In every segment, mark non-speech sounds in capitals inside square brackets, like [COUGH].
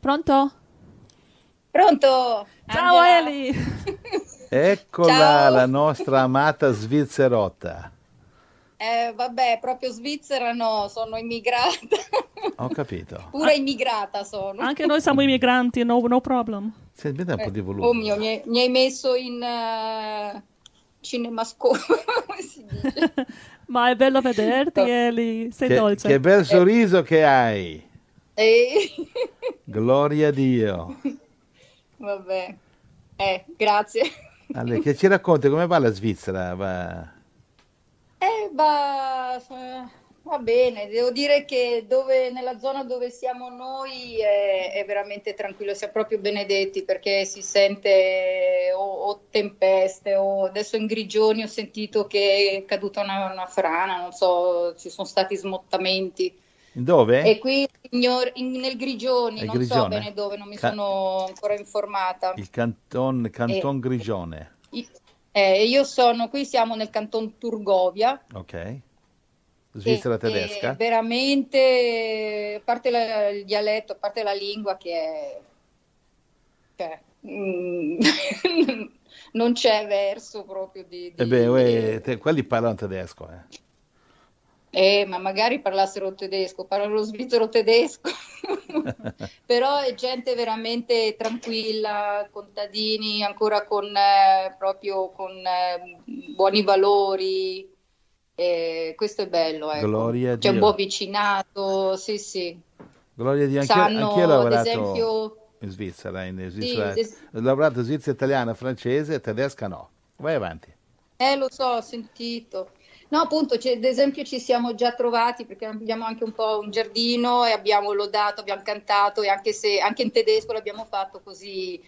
Pronto? Pronto? Ciao Angela. Eli! [LAUGHS] Eccola Ciao. la nostra amata svizzerota. Eh, vabbè, proprio Svizzera no, sono immigrata. Ho capito. Pure immigrata sono. Anche noi siamo immigranti, no, no problem. Senti, mi dai un po' di Oh volume. mio, mi hai, mi hai messo in uh, cinemascope, [LAUGHS] come si dice? [LAUGHS] Ma è bello vederti, Eli. Sei Che, dolce. che bel sorriso che hai. Eh, [LAUGHS] Gloria a Dio. [LAUGHS] vabbè, eh, grazie. [LAUGHS] Allora, che ci racconti come va la Svizzera? Va- Eh, va, va bene, devo dire che dove, nella zona dove siamo noi è, è veramente tranquillo, siamo proprio benedetti perché si sente o, o tempeste o adesso in Grigioni ho sentito che è caduta una, una frana, non so, ci sono stati smottamenti. Dove? E qui signor- in- nel Grigioni, non so Grigione? bene dove, non mi Ca- sono ancora informata. Il canton, canton Eh. Grigione. Eh, io sono qui, siamo nel canton Turgovia. Ok. Svizzera E- tedesca. e veramente, a parte la- il dialetto, a parte la lingua che è... cioè, mm, [LAUGHS] non c'è verso proprio di... di- E beh, uè, te- quelli parlano tedesco. Eh. Eh, ma magari parlassero tedesco, parlano svizzero tedesco. [LAUGHS] Però è gente veramente tranquilla, contadini ancora con eh, proprio con eh, buoni valori. E questo è bello, ecco. C'è un Dio. buon vicinato, sì, sì. Gloria a Dio. Anch'io, Sanno, anch'io ho lavorato esempio, in Svizzera. In Svizzera. es- Ho lavorato in Svizzera italiana, francese, tedesca no. Vai avanti. eh, lo so, ho sentito. No, appunto, c'è- ad esempio ci siamo già trovati perché abbiamo anche un po' un giardino e abbiamo lodato, abbiamo cantato e anche se anche in tedesco l'abbiamo fatto così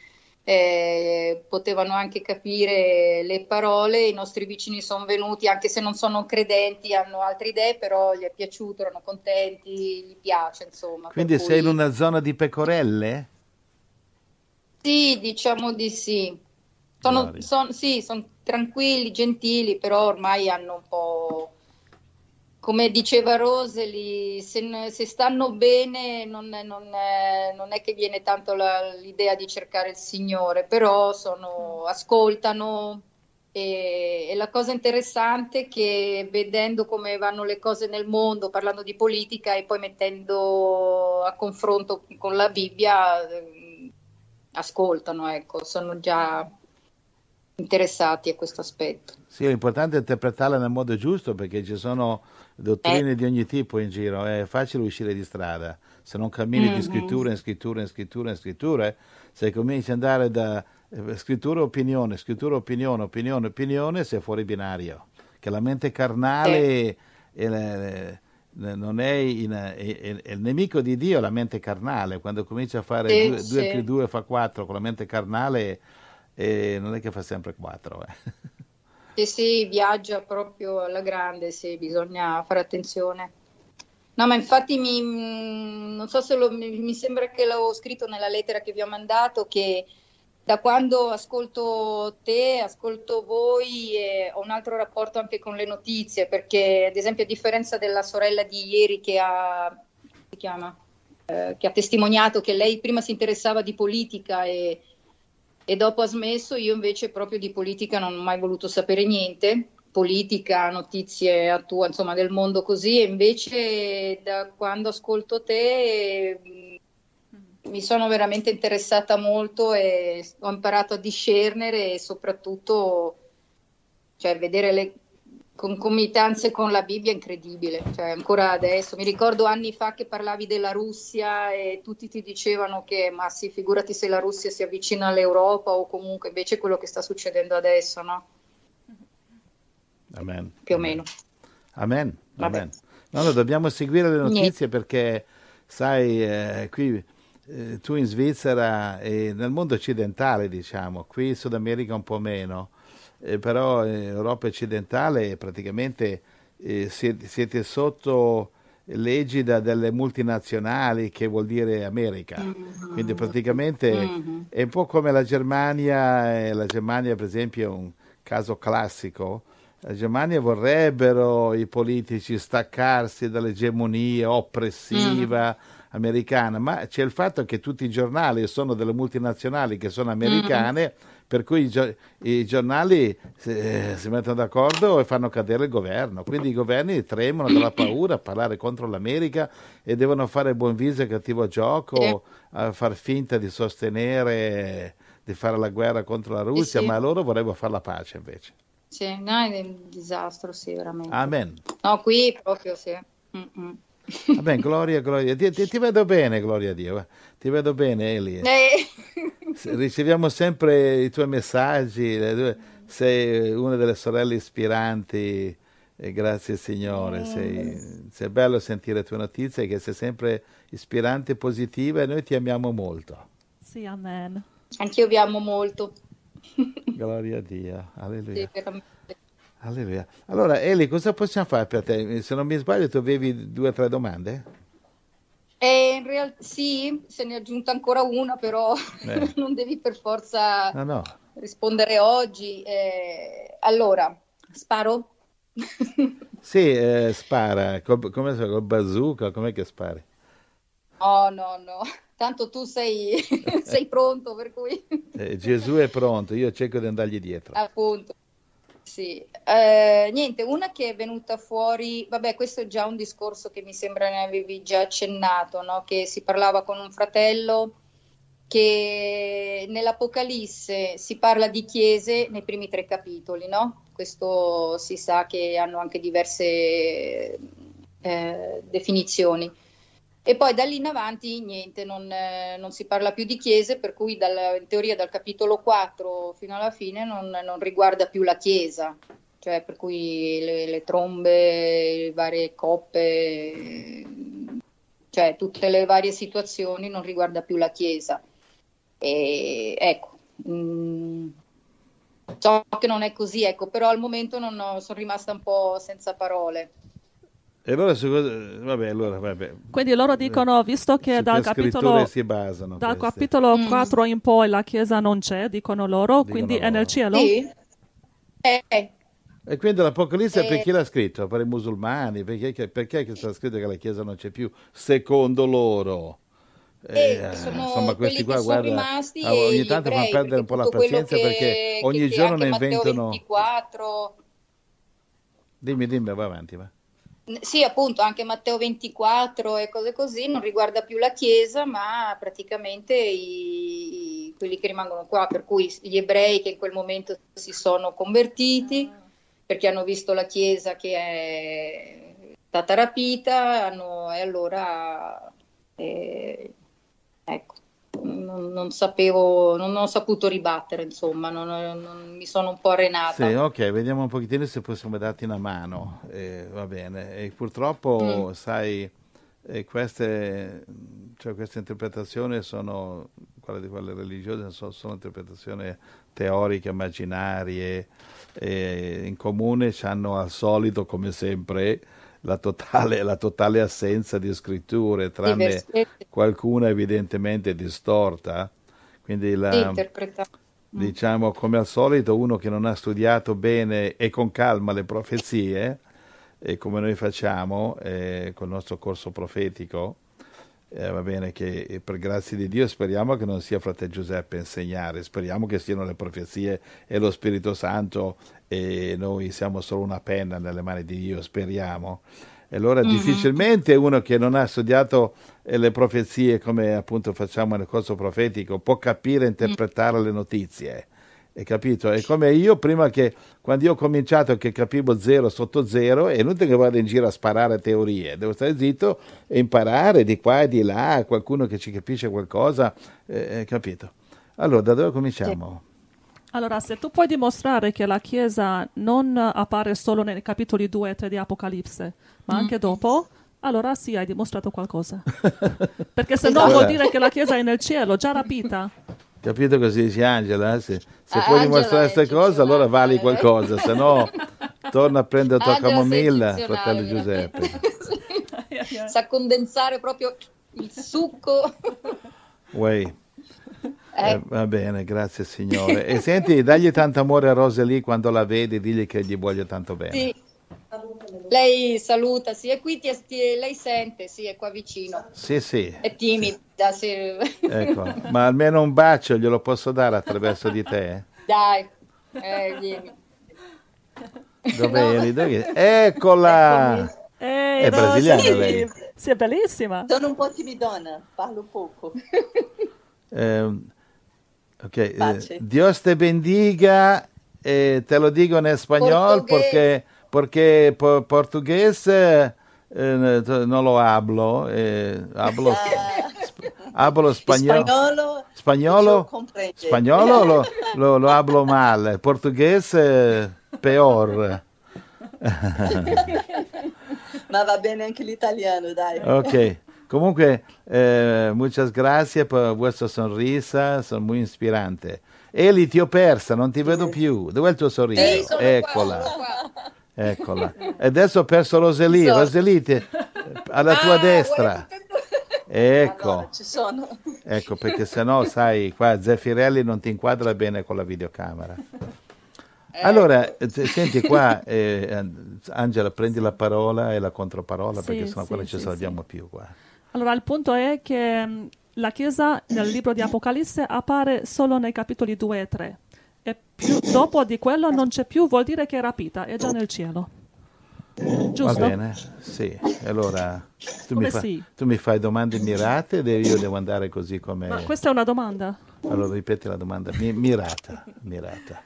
eh, potevano anche capire le parole, i nostri vicini sono venuti anche se non sono credenti, hanno altre idee, però gli è piaciuto, erano contenti, gli piace, insomma. Quindi cui- sei in una zona di pecorelle? Sì, diciamo di sì. Sono, son- sì, sono tranquilli, gentili, però ormai hanno un po', come diceva Roseli, se, se stanno bene non, non è, non è che viene tanto la- l'idea di cercare il Signore, però sono, ascoltano. E, e la cosa interessante è che vedendo come vanno le cose nel mondo, parlando di politica e poi mettendo a confronto con la Bibbia, eh, ascoltano, ecco, sono già interessati a questo aspetto. Sì, è interpretarla nel modo giusto perché ci sono dottrine di ogni tipo in giro, è facile uscire di strada. Se non cammini di Mhm. scrittura in scrittura in scrittura in scritture, se cominci ad andare da eh, scrittura opinione, scrittura opinione, opinione, opinione, sei fuori binario. Che la mente carnale è, è- non è, in- è- è- è il nemico di Dio, la mente carnale. Quando cominci a fare Sì, 2 sì. più 2 fa 4 con la mente carnale, eh, non è che fa sempre 4. [LAUGHS] Sì, sì, viaggia proprio alla grande, sì, bisogna fare attenzione. No, ma infatti mi, mm, non so se lo- mi, sembra che l'avevo scritto nella lettera che vi ho mandato che da quando ascolto te, ascolto voi, eh, ho un altro rapporto anche con le notizie, perché ad esempio a differenza della sorella di ieri che ha, chiama? Eh, che ha testimoniato che lei prima si interessava di politica e, e dopo ha smesso, io invece proprio di politica non ho mai voluto sapere niente, politica, notizie attua, insomma del mondo così, e invece da quando ascolto te mh, mi sono veramente interessata molto e ho imparato a discernere e soprattutto cioè, vedere le concomitanze con la Bibbia incredibile, cioè, ancora adesso. Mi ricordo anni fa che parlavi della Russia e tutti ti dicevano che ma sì, figurati se la Russia si avvicina all'Europa o comunque invece quello che sta succedendo adesso, no? Amen. Più o meno. Amen. Vabbè. Amen. No, no, dobbiamo seguire le Niente. notizie perché, sai, eh, qui eh, tu in Svizzera e nel mondo occidentale, diciamo, qui in Sud America un po' meno, eh, però in Europa occidentale praticamente eh, siete, siete sotto l'egida delle multinazionali, che vuol dire America. Quindi praticamente Mhm. è un po' come la Germania, e la Germania per esempio è un caso classico, la Germania vorrebbero i politici staccarsi dall'egemonia oppressiva mm. americana, ma c'è il fatto che tutti i giornali sono delle multinazionali che sono americane, mm. Per cui i, giornali eh, si mettono d'accordo e fanno cadere il governo. Quindi i governi tremano dalla [CLEARS THROAT] paura a parlare contro l'America e devono fare buon viso e cattivo gioco, a far finta di sostenere, di fare la guerra contro la Russia, sì, sì. ma loro vorrebbero fare la pace invece. Sì, no, è un disastro, sì, veramente. Amen. No, qui proprio sì. Mm-mm. Vabbè, gloria, gloria. Ti, ti, ti, vedo bene, gloria a Dio. Ti vedo bene, Eli. Eh. Riceviamo sempre i tuoi messaggi. Sei una delle sorelle ispiranti. E grazie Signore. Sei, sei bello sentire le tue notizie, che sei sempre ispirante e positiva e noi ti amiamo molto. Sì, amen. Anch'io vi amo molto. [LAUGHS] Gloria a Dio, alleluia. alleluia. Allora, Eli, cosa possiamo fare per te? Se non mi sbaglio, tu avevi due o tre domande? Eh, in realtà sì, se ne è aggiunta ancora una, però eh. [LAUGHS] non devi per forza no, no. rispondere oggi. Eh, allora, sparo? [LAUGHS] sì, eh, spara. come col bazooka? Com'è che spari? No, no, no tanto tu sei, [LAUGHS] sei pronto, per cui... eh, Gesù è pronto, io cerco di andargli dietro. Appunto. Sì, eh, niente, una che è venuta fuori, vabbè, questo è già un discorso che mi sembra ne avevi già accennato, no? che si parlava con un fratello che nell'Apocalisse si parla di chiese nei primi tre capitoli, no? Questo si sa che hanno anche diverse eh, definizioni. E poi da lì in avanti niente, non, eh, non si parla più di chiese, per cui dal, in teoria dal capitolo 4 fino alla fine non, non riguarda più la chiesa, cioè per cui le, le trombe, le varie coppe, cioè tutte le varie situazioni non riguarda più la chiesa. E ecco, mh, mm, so che non è così, ecco, però al momento ho, sono rimasta un po' senza parole. E allora, vabbè, allora vabbè. Quindi loro dicono, visto che dal capitolo, dal capitolo mm. 4 in poi la Chiesa non c'è, dicono loro, dicono quindi loro. è nel cielo? Sì. Eh. E quindi l'Apocalisse eh. per chi l'ha scritto? Per i musulmani? Perché, perché sta scritto che la Chiesa non c'è più, secondo loro? Eh, eh insomma, questi qua, guarda, ah, ogni tanto fanno perdere un po' la pazienza che, perché ogni giorno ne inventano... 24. Dimmi, dimmi, va avanti, va. Sì, appunto, anche Matteo 24 e cose così non riguarda più la Chiesa, ma praticamente i, quelli che rimangono qua, per cui gli ebrei che in quel momento si sono convertiti, perché hanno visto la Chiesa che è stata rapita, hanno, e allora eh, ecco non, non, sapevo, non ho saputo ribattere, insomma, non, non, mi sono un po' arenata. Sì, ok, vediamo un pochettino se possiamo darti una mano, eh, va bene. E purtroppo, mm. sai, eh, queste, cioè, queste, interpretazioni sono, quelle di quelle religiose, sono, sono interpretazioni teoriche, immaginarie, in comune hanno al solito, come sempre, la totale, la totale assenza di scritture, tranne qualcuna evidentemente distorta. Quindi la, diciamo come al solito uno che non ha studiato bene e con calma le profezie, e come noi facciamo eh, con il nostro corso profetico, eh, va bene che per grazia di Dio speriamo che non sia fratello Giuseppe a insegnare, speriamo che siano le profezie e lo Spirito Santo e noi siamo solo una penna nelle mani di Dio, speriamo. E allora mm-hmm. difficilmente uno che non ha studiato eh, le profezie come appunto facciamo nel corso profetico può capire e interpretare mm. le notizie. Hai capito? È come io prima che, quando io ho cominciato che capivo zero sotto zero, è inutile che vada in giro a sparare teorie, devo stare zitto e imparare di qua e di là, qualcuno che ci capisce qualcosa, eh, capito? Allora, da dove cominciamo? Allora, se tu puoi dimostrare che la Chiesa non appare solo nei capitoli 2 e 3 di Apocalisse, ma anche mm. dopo, allora sì, hai dimostrato qualcosa. [LAUGHS] Perché se no vuol dire che la Chiesa è nel cielo, già rapita. Capito cosa dice Angela? Se, se ah, puoi Angela dimostrare queste cose, allora vali qualcosa, se no torna a prendere la tua Angela camomilla, fratello Giuseppe. [LAUGHS] Sa condensare proprio il succo. Way. Eh, va bene, grazie Signore. E senti, dagli tanto amore a Rosalie quando la vedi, digli che gli voglio tanto bene. Sì. Lei saluta, sì, e qui ti, ti, lei sente, sì, è qua vicino. Sì, sì. È timida, sì. Ecco, ma almeno un bacio glielo posso dare attraverso di te? Dai, eh, vieni. Dov'è no. Eli? Dov'è? Eccola! Ehi, è brasiliana sì, lei? Sì, è bellissima. Sono un po' timidona, parlo poco. Eh, ok, eh, Dios te bendiga, eh, te lo digo en español porque, porque por, portugués eh, no lo hablo, eh, hablo, [LAUGHS] hablo. Spagnolo, spagnolo, spagnolo lo, lo, lo, hablo mal, portugués eh, peor. Ma va bene anche l'italiano, dai. Ok. Comunque, eh, muchas gracias per vostra sonrisa, sono molto inspirante. Eli, ti ho persa, non ti vedo più. Dov'è il tuo sorriso? Sì, Eccola. Qua, Eccola. E adesso ho perso Roselie. So. Roselie, ti- alla tua Ah, destra. Ecco. Allora, ci sono. Ecco, perché sennò, sai, qua Zeffirelli non ti inquadra bene con la videocamera. Allora, eh, senti qua, eh, Angela, prendi la parola e la controparola, Sì, perché sennò sì, qua non ci sì, salviamo più qua. Allora, il punto è che mh, la Chiesa nel libro di Apocalisse appare solo nei capitoli 2 e 3. E più, dopo di quello non c'è più, vuol dire che è rapita, è già nel cielo. Giusto? Va bene? Sì. Allora, tu mi, fa- sì? tu mi fai domande mirate ed io devo andare così come... Ma questa è una domanda. Allora, ripeti la domanda. Mi- mirata, mirata.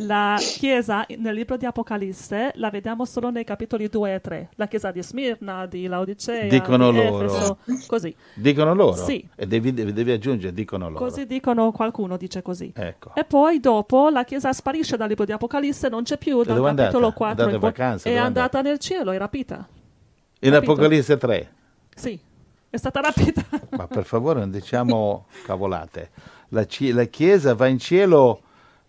La Chiesa nel libro di Apocalisse la vediamo solo nei capitoli 2 e 3. La Chiesa di Smirna, di Laodicea, Dicono di loro. Efeso, così. Dicono loro? Sì. E devi, devi- aggiungere, dicono loro. Così dicono, qualcuno dice così. Ecco. E poi dopo la Chiesa sparisce dal libro di Apocalisse, non c'è più dal dove capitolo andata? 4 Andata in vacanza, È è andata nel cielo, è rapita. In capito? Apocalisse 3. Sì, è stata rapita. Ma per favore non diciamo cavolate. La, ci- la Chiesa va in cielo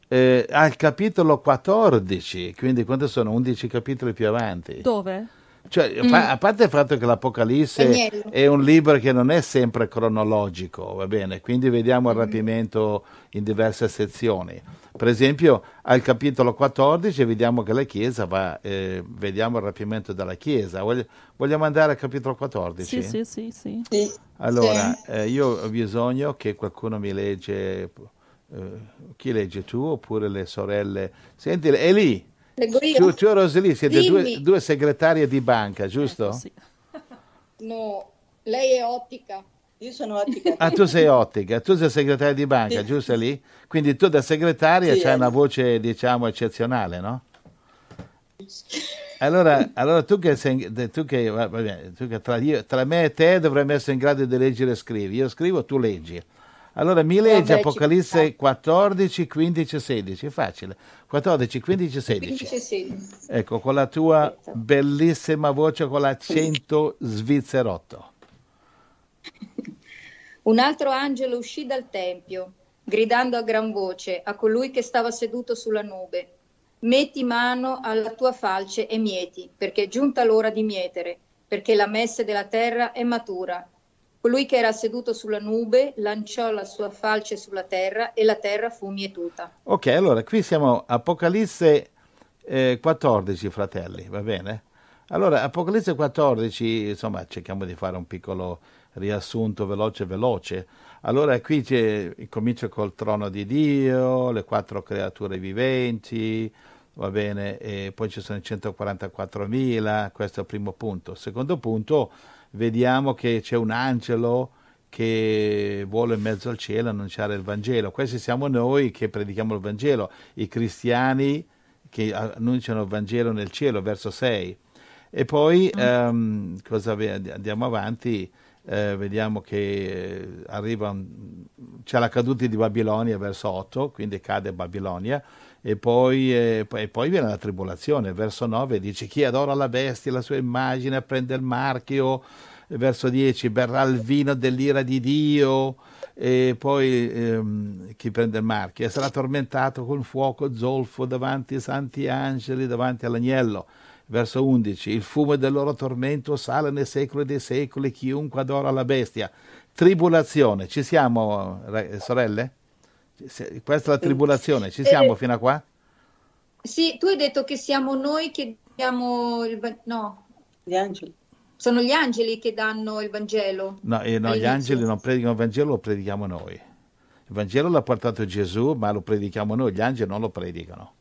eh, al capitolo 14, quindi quanto sono? 11 capitoli più avanti. Dove? Cioè, a pa- a parte il fatto che l'Apocalisse è un libro che non è sempre cronologico, va bene? Quindi vediamo il rapimento in diverse sezioni. Per esempio, al capitolo 14 vediamo che la Chiesa va, eh, vediamo il rapimento della Chiesa. Vogli- Vogliamo andare al capitolo 14? Sì, sì, sì, sì. Sì. Allora, eh, io ho bisogno che qualcuno mi legge, eh, chi legge tu oppure le sorelle? Senti, è lì, Leggo io? tu, tu e Rosalie siete due, due segretarie di banca, giusto? Ecco, sì. [LAUGHS] No, lei è ottica. Io sono ottica. Ah, tu sei ottica, tu sei segretaria di banca, Sì. giusto lì? Quindi tu da segretaria Sì, c'hai eh. una voce, diciamo, eccezionale, no? [LAUGHS] Allora, allora tu che, sei, tu che, va- va bene, tu che tra, io- tra me e te dovremmo essere in grado di leggere e scrivi. Io scrivo, tu leggi. Allora mi leggi Apocalisse 14, 15, 16, facile. 14, 15, 16. 15 16. Ecco, con la tua bellissima voce con [LAUGHS] l'accento svizzerotto. Un altro angelo uscì dal tempio, gridando a gran voce a colui che stava seduto sulla nube: Metti mano alla tua falce e mieti, perché è giunta l'ora di mietere, perché la messe della terra è matura. Colui che era seduto sulla nube lanciò la sua falce sulla terra e la terra fu mietuta. Ok, allora qui siamo Apocalisse eh, 14, fratelli, va bene? Allora, Apocalisse 14, insomma, cerchiamo di fare un piccolo riassunto veloce veloce. Allora, qui c'è, comincia col trono di Dio, le quattro creature viventi, va bene, e poi ci sono i 144.000, questo è il primo punto. Secondo punto, vediamo che c'è un angelo che vuole in mezzo al cielo annunciare il Vangelo. Questi siamo noi che predichiamo il Vangelo, i cristiani che annunciano il Vangelo nel cielo, verso 6. E poi ehm, cosa andiamo avanti, eh, vediamo che arriva, c'è la caduta di Babilonia verso 8, quindi cade Babilonia, e poi, e poi viene la tribolazione, verso 9 dice chi adora la bestia, la sua immagine, prende il marchio, verso 10 berrà il vino dell'ira di Dio, e poi ehm, chi prende il marchio sarà tormentato con fuoco zolfo davanti ai santi angeli, davanti all'agnello. Verso 11, il fumo del loro tormento sale nei secoli dei secoli, chiunque adora la bestia. tribolazione. Ci siamo, sorelle? Questa è la tribolazione, ci siamo Eh, fino a qua? Sì, tu hai detto che siamo noi che diamo il no, Gli angeli. sono gli angeli che danno il Vangelo. No, eh, no, gli angeli non predicano il Vangelo, lo predichiamo noi. Il Vangelo l'ha portato Gesù, ma lo predichiamo noi, gli angeli non lo predicano.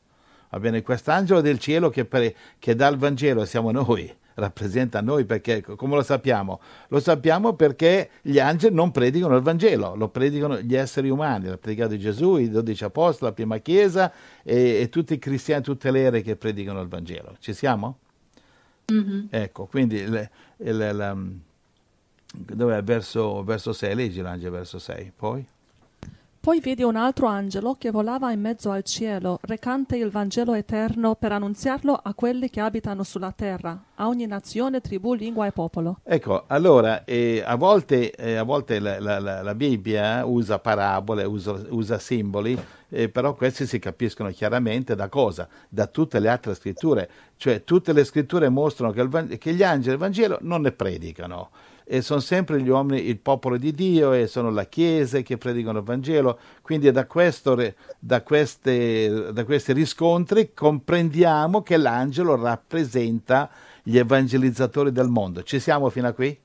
Va bene, quest'angelo del cielo che, pre- che dà il Vangelo siamo noi, rappresenta noi perché, come lo sappiamo? Lo sappiamo perché gli angeli non predicano il Vangelo, lo predicano gli esseri umani, l'ha predicato Gesù, i dodici apostoli, la prima chiesa e, e tutti i cristiani, tutte le ere che predicano il Vangelo. Ci siamo? Mhm. Ecco, quindi il, il- dov'è? Verso, verso 6, leggi l'angelo verso 6, poi? Poi vidi un altro angelo che volava in mezzo al cielo, recante il Vangelo eterno per annunziarlo a quelli che abitano sulla terra, a ogni nazione, tribù, lingua e popolo. Ecco, allora, eh, a volte, eh, a volte la, la- la- la Bibbia usa parabole, usa, usa simboli, eh, però questi si capiscono chiaramente da cosa? Da tutte le altre scritture. Cioè, tutte le scritture mostrano che, il che gli angeli del Vangelo non ne predicano. E sono sempre gli uomini, il popolo di Dio e sono la Chiesa che predicano il Vangelo. Quindi da, questo da queste- da questi riscontri comprendiamo che l'angelo rappresenta gli evangelizzatori del mondo. Ci siamo fino a qui?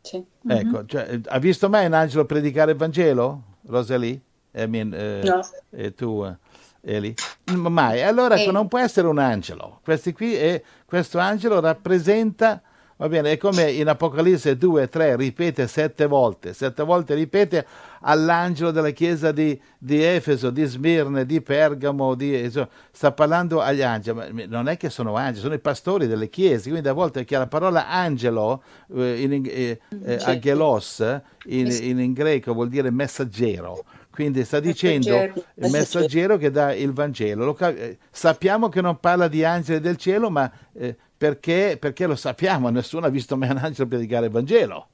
Sì. Ecco, cioè, eh, ha visto mai un angelo predicare il Vangelo, Rosalie? I mean, eh, No. E tu, eh, Eli? Mai. Allora ecco, Eh. non può essere un angelo. Questi qui è- questo angelo rappresenta, va bene, è come in Apocalisse 2, 3, ripete sette volte, sette volte ripete all'angelo della chiesa di, di Efeso, di Smirne, di Pergamo, di, insomma, sta parlando agli angeli, ma non è che sono angeli, sono i pastori delle chiese, quindi a volte che la parola angelo, eh, in, eh, eh, angelos, in, in, in greco vuol dire messaggero, quindi sta dicendo Messaggero. il messaggero. che dà il Vangelo. Lo cap- eh, sappiamo che non parla di angeli del cielo, ma eh, perché, perché lo sappiamo? Nessuno ha visto mai un angelo predicare il Vangelo.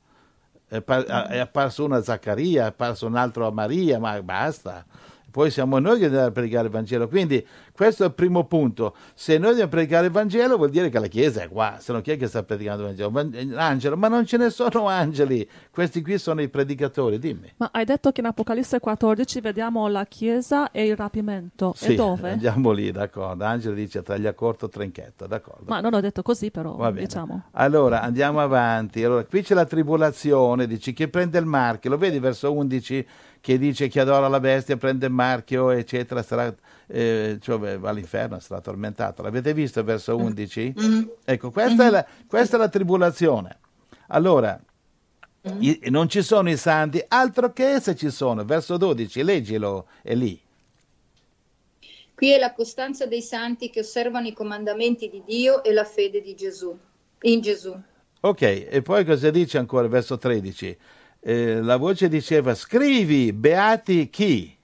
È, par- è apparso uno a Zaccaria, è apparso un altro a Maria, ma basta. Poi siamo noi che dobbiamo predicare il Vangelo. Quindi questo è il primo punto. Se noi dobbiamo predicare il Vangelo vuol dire che la Chiesa è qua, se no chi è che sta predicando il Vangelo? Van- Angelo, ma non ce ne sono angeli. Questi qui sono i predicatori, dimmi. Ma hai detto che in Apocalisse 14 vediamo la Chiesa e il rapimento. Sì, e dove? andiamo lì, d'accordo. Angelo dice taglia corto trinchetto, d'accordo. Ma non ho detto così però, diciamo. Allora andiamo avanti. Allora, qui c'è la tribolazione, dici chi prende il marchio, lo vedi verso 11 che dice chi adora la bestia prende il marchio, eccetera, sarà, eh, cioè, va all'inferno, sarà tormentato. L'avete visto verso 11? Mhm. Ecco, questa, è la, questa è la tribolazione. Allora, i- non ci sono i santi, altro che se ci sono. Verso 12, leggilo, è lì. Qui è la costanza dei santi che osservano i comandamenti di Dio e la fede di Gesù. In Gesù. Ok, e poi cosa dice ancora, verso 13? Eh, la voce diceva, scrivi, beati chi?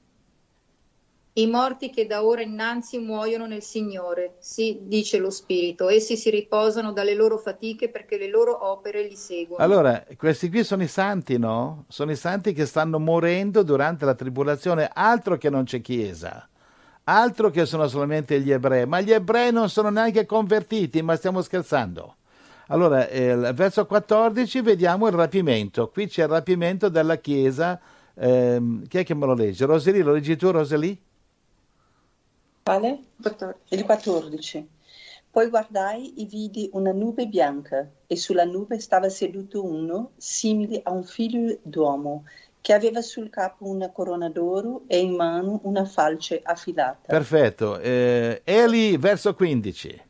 I morti che da ora innanzi muoiono nel Signore, sì, dice lo Spirito, essi si riposano dalle loro fatiche perché le loro opere li seguono. Allora, questi qui sono i santi, no? Sono i santi che stanno morendo durante la tribolazione, altro che non c'è chiesa, altro che sono solamente gli ebrei, ma gli ebrei non sono neanche convertiti, ma stiamo scherzando. Allora, eh, verso 14 vediamo il rapimento, qui c'è il rapimento della chiesa, ehm, chi è che me lo legge? Rosalie, lo leggi tu Rosalie? Quale? Il 14. Poi guardai e vidi una nube bianca e sulla nube stava seduto uno simile a un figlio d'uomo che aveva sul capo una corona d'oro e in mano una falce affilata. Perfetto, eh, Eli, verso 15.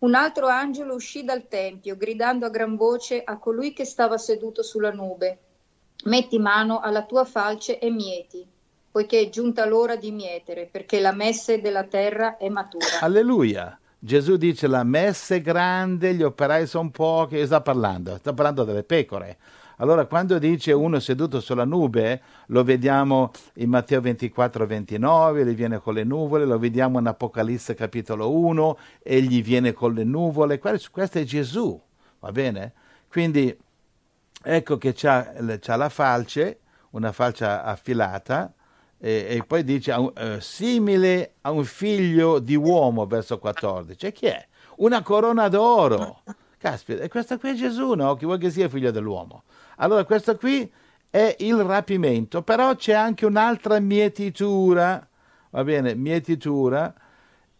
Un altro angelo uscì dal tempio, gridando a gran voce a colui che stava seduto sulla nube: Metti mano alla tua falce e mieti, poiché è giunta l'ora di mietere, perché la messe della terra è matura. Alleluia. Gesù dice la messa è grande, gli operai sono pochi, sta parlando? Sta parlando delle pecore. Allora quando dice uno seduto sulla nube, lo vediamo in Matteo 24, 29, gli viene con le nuvole, lo vediamo in Apocalisse capitolo 1, egli viene con le nuvole, questo è Gesù, va bene? Quindi ecco che c'ha, c'ha la falce, una falce affilata, e, e poi dice uh, simile a un figlio di uomo, verso 14. E chi è? Una corona d'oro caspita, e questo qui è Gesù, no? Chi vuoi che sia figlio dell'uomo? Allora questo qui è il rapimento, però c'è anche un'altra mietitura, va bene, mietitura,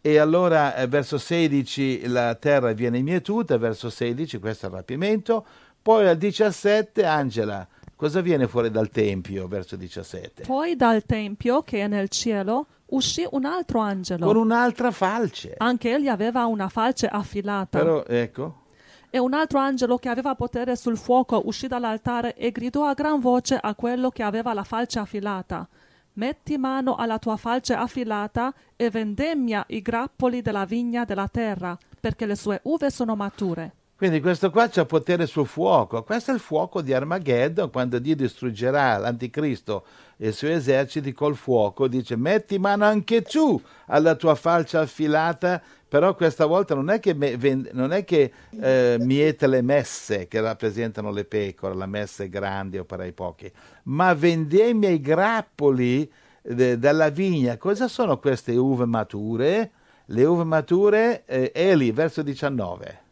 e allora eh, verso 16 la terra viene mietuta, verso 16 questo è il rapimento, poi al 17 Angela, cosa viene fuori dal Tempio verso 17? Poi dal Tempio, che è nel cielo, uscì un altro angelo. Con un'altra falce. Anche egli aveva una falce affilata. Però ecco, E un altro angelo che aveva potere sul fuoco uscì dall'altare e gridò a gran voce a quello che aveva la falce affilata. Metti mano alla tua falce affilata e vendemmia i grappoli della vigna della terra, perché le sue uve sono mature. Quindi questo qua c'ha potere sul fuoco. Questo è il fuoco di Armageddon, quando Dio distruggerà l'anticristo e i suoi eserciti col fuoco. Dice, metti mano anche tu alla tua falce affilata, però questa volta non è che, me- ven- non è che eh, miete le messe che rappresentano le pecore, la messe grandi o per i pochi, ma vendemmia i grappoli de- della vigna. Cosa sono queste uve mature? Le uve mature, eh, Eli, verso 19.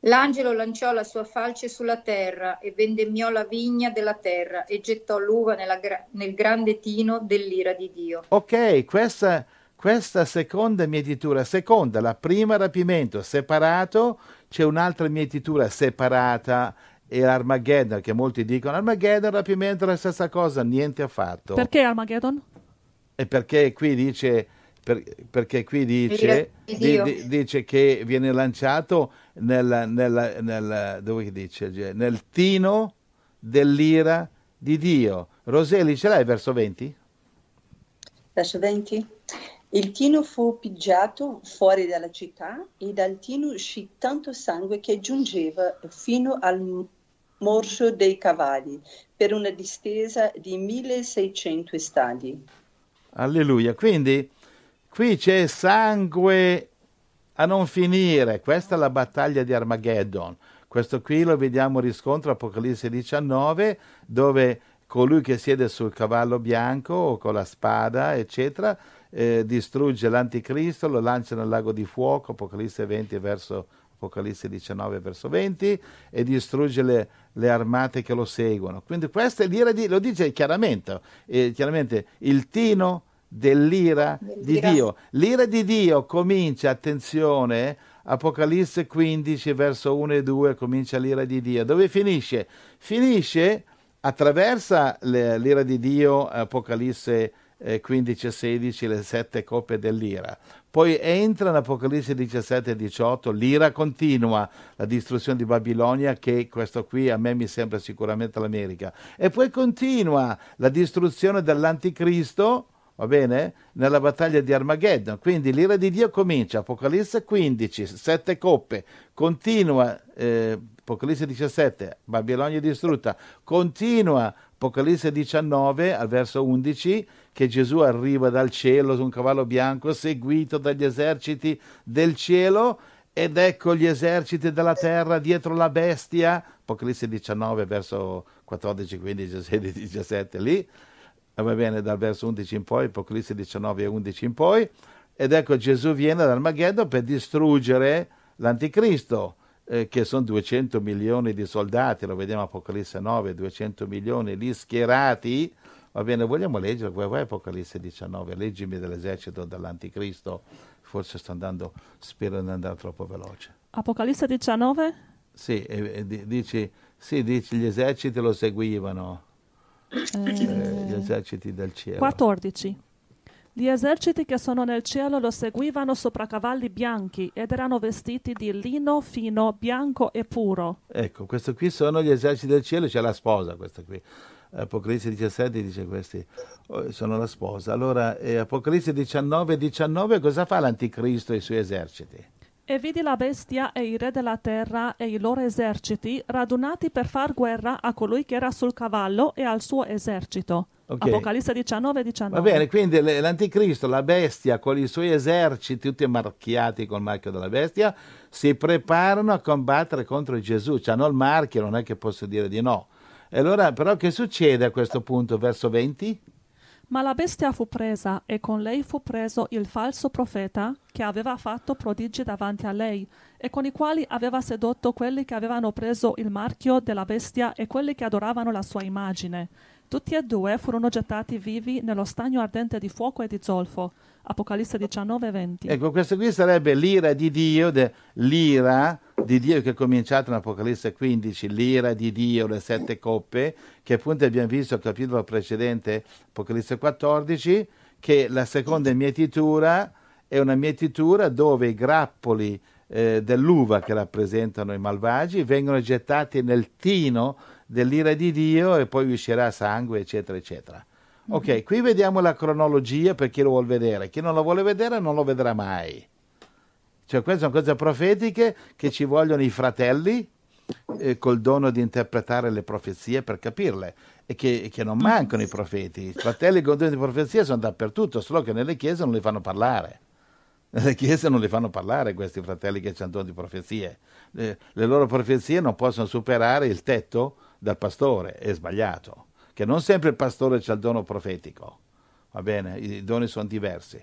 L'angelo lanciò la sua falce sulla terra e vendemmiò la vigna della terra e gettò l'uva gra- nel grande tino dell'ira di Dio. Ok, questa, questa seconda mietitura, seconda, la prima rapimento separato, c'è un'altra mietitura separata e Armageddon, che molti dicono Armageddon, rapimento è la stessa cosa, niente affatto. Perché Armageddon? E perché qui dice, per- perché qui dice, di di- dice che viene lanciato nel, nel- nel- dice? nel tino dell'ira di Dio. Roseli, ce l'hai verso 20? Verso 20. Il tino fu pigiato fuori dalla città e dal tino uscì tanto sangue che giungeva fino al morso dei cavalli per una distesa di 1600 stadi. Alleluia. Quindi qui c'è sangue a non finire. Questa è la battaglia di Armageddon. Questo qui lo vediamo riscontro Apocalisse 19, dove colui che siede sul cavallo bianco o con la spada, eccetera, eh, distrugge l'anticristo, lo lancia nel lago di fuoco, Apocalisse 20 verso Apocalisse 19 verso 20, e distrugge le, le armate che lo seguono. Quindi questa è l'ira di, lo dice chiaramente, eh, chiaramente il tino dell'ira di. Dio. L'ira di Dio comincia, attenzione, Apocalisse 15 verso 1 e 2 comincia l'ira di Dio. Dove finisce? Finisce attraversa l'ira di Dio, Apocalisse eh, 15 e 16, le sette coppe dell'ira. Poi entra in Apocalisse 17 e 18, l'ira continua, la distruzione di Babilonia, che questo qui a me mi sembra sicuramente l'America. E poi continua la distruzione dell'anticristo, va bene? Nella battaglia di Armageddon. Quindi l'ira di Dio comincia, Apocalisse 15, sette coppe, continua, eh, Apocalisse 17, Babilonia distrutta, continua, Apocalisse 19 al verso 11, che Gesù arriva dal cielo su un cavallo bianco, seguito dagli eserciti del cielo, ed ecco gli eserciti della terra dietro la bestia, Apocalisse 19 verso 14, 15, 16, 17 lì, eh, va bene, dal verso 11 in poi, Apocalisse 19 e 11 in poi, ed ecco Gesù viene ad Armageddon per distruggere l'anticristo, eh, che sono 200 milioni di soldati, lo vediamo Apocalisse 9, 200 milioni lì schierati, va bene, vogliamo leggere, vai, Apocalisse 19, leggimi dell'esercito dell'anticristo, forse sto andando, spero di andare troppo veloce. Apocalisse 19? Sì, e- e di- dici, sì, dici, gli eserciti lo seguivano, eh, gli eserciti del cielo. 14. Gli eserciti che sono nel cielo lo seguivano sopra cavalli bianchi ed erano vestiti di lino fino, bianco e puro. Ecco, questo qui sono gli eserciti del cielo, c'è la sposa questa qui. Apocalisse 17 dice questi oh, sono la sposa. Allora, eh, Apocalisse 19, 19, cosa fa l'anticristo e i suoi eserciti? E vidi la bestia e i re della terra e i loro eserciti radunati per far guerra a colui che era sul cavallo e al suo esercito. Ok. Apocalisse 19, 19. Va bene, quindi l'anticristo, la bestia con i suoi eserciti, tutti marchiati col marchio della bestia, si preparano a combattere contro Gesù. Hanno il marchio, non è che posso dire di no. E allora, però, che succede a questo punto, verso 20? Ma la bestia fu presa e con lei fu preso il falso profeta che aveva fatto prodigi davanti a lei e con i quali aveva sedotto quelli che avevano preso il marchio della bestia e quelli che adoravano la sua immagine. Tutti e due furono gettati vivi nello stagno ardente di fuoco e di zolfo. Apocalisse 19, 20. Ecco, questo qui sarebbe l'ira di Dio, de, l'ira di Dio che è cominciato in Apocalisse 15, l'ira di Dio, le sette coppe, che appunto abbiamo visto al capitolo precedente, Apocalisse 14, che la seconda mietitura è una mietitura dove i grappoli eh, dell'uva che rappresentano i malvagi vengono gettati nel tino dell'ira di Dio e poi uscirà sangue, eccetera, eccetera. Ok, qui vediamo la cronologia per chi lo vuole vedere. Chi non lo vuole vedere non lo vedrà mai. Cioè, queste sono cose profetiche che ci vogliono i fratelli eh, col dono di interpretare le profezie per capirle e che, che, non mancano i profeti. I fratelli con dono di profezie sono dappertutto, solo che nelle chiese non li fanno parlare. Nelle chiese non li fanno parlare questi fratelli che hanno dono di profezie. Le, le loro profezie non possono superare il tetto dal pastore, è sbagliato che non sempre il pastore ha il dono profetico, va bene? I doni sono diversi.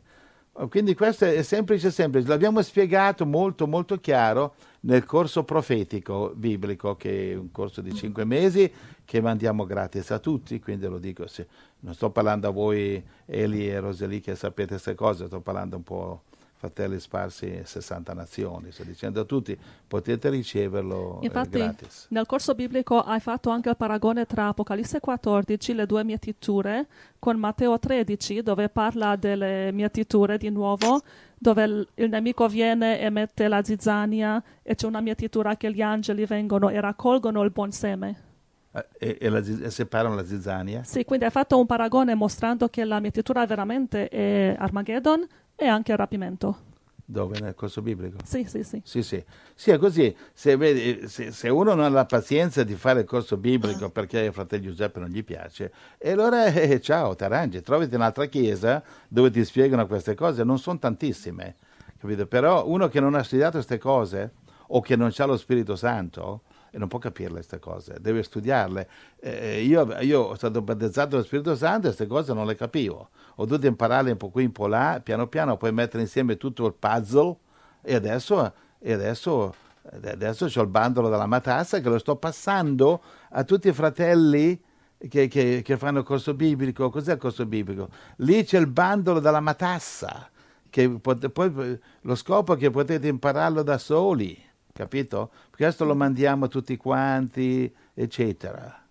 Quindi questo è semplice, semplice. L'abbiamo spiegato molto, molto chiaro nel corso profetico biblico, che è un corso di cinque mesi, che mandiamo gratis a tutti, quindi lo dico, se, non sto parlando a voi Eli e Roseli che sapete queste cose, sto parlando un po' fratelli sparsi in 60 nazioni, sto dicendo a tutti potete riceverlo eh, Infatti, gratis. Nel corso biblico hai fatto anche il paragone tra Apocalisse 14, le due mietiture, con Matteo 13, dove parla delle mietiture di nuovo, dove il, il nemico viene e mette la zizzania e c'è una mietitura che gli angeli vengono e raccolgono il buon seme. Eh, e, e, la, e, separano la zizzania? Sì, quindi hai fatto un paragone mostrando che la mietitura veramente è Armageddon, e anche il rapimento. Dove? Nel corso biblico? Sì, sì, sì. Sì, sì. sì è così. Se, vedi, se, se, uno non ha la pazienza di fare il corso biblico perché il fratello Giuseppe non gli piace, e allora eh, ciao, ti arrangi, trovati un'altra chiesa dove ti spiegano queste cose. Non sono tantissime, capito? Però uno che non ha studiato queste cose o che non ha lo Spirito Santo e non può capirle queste cose, deve studiarle. Eh, io, io, sono stato battezzato dallo Spirito Santo e queste cose non le capivo. Ho dovuto impararle un po' qui, un po' là, piano piano, poi mettere insieme tutto il puzzle e adesso, e adesso, adesso ho il bandolo della matassa che lo sto passando a tutti i fratelli che, che, che fanno corso biblico. Cos'è il corso biblico? Lì c'è il bandolo della matassa, che pot- poi lo scopo è che potete impararlo da soli capito? Questo lo mandiamo tutti quanti, eccetera.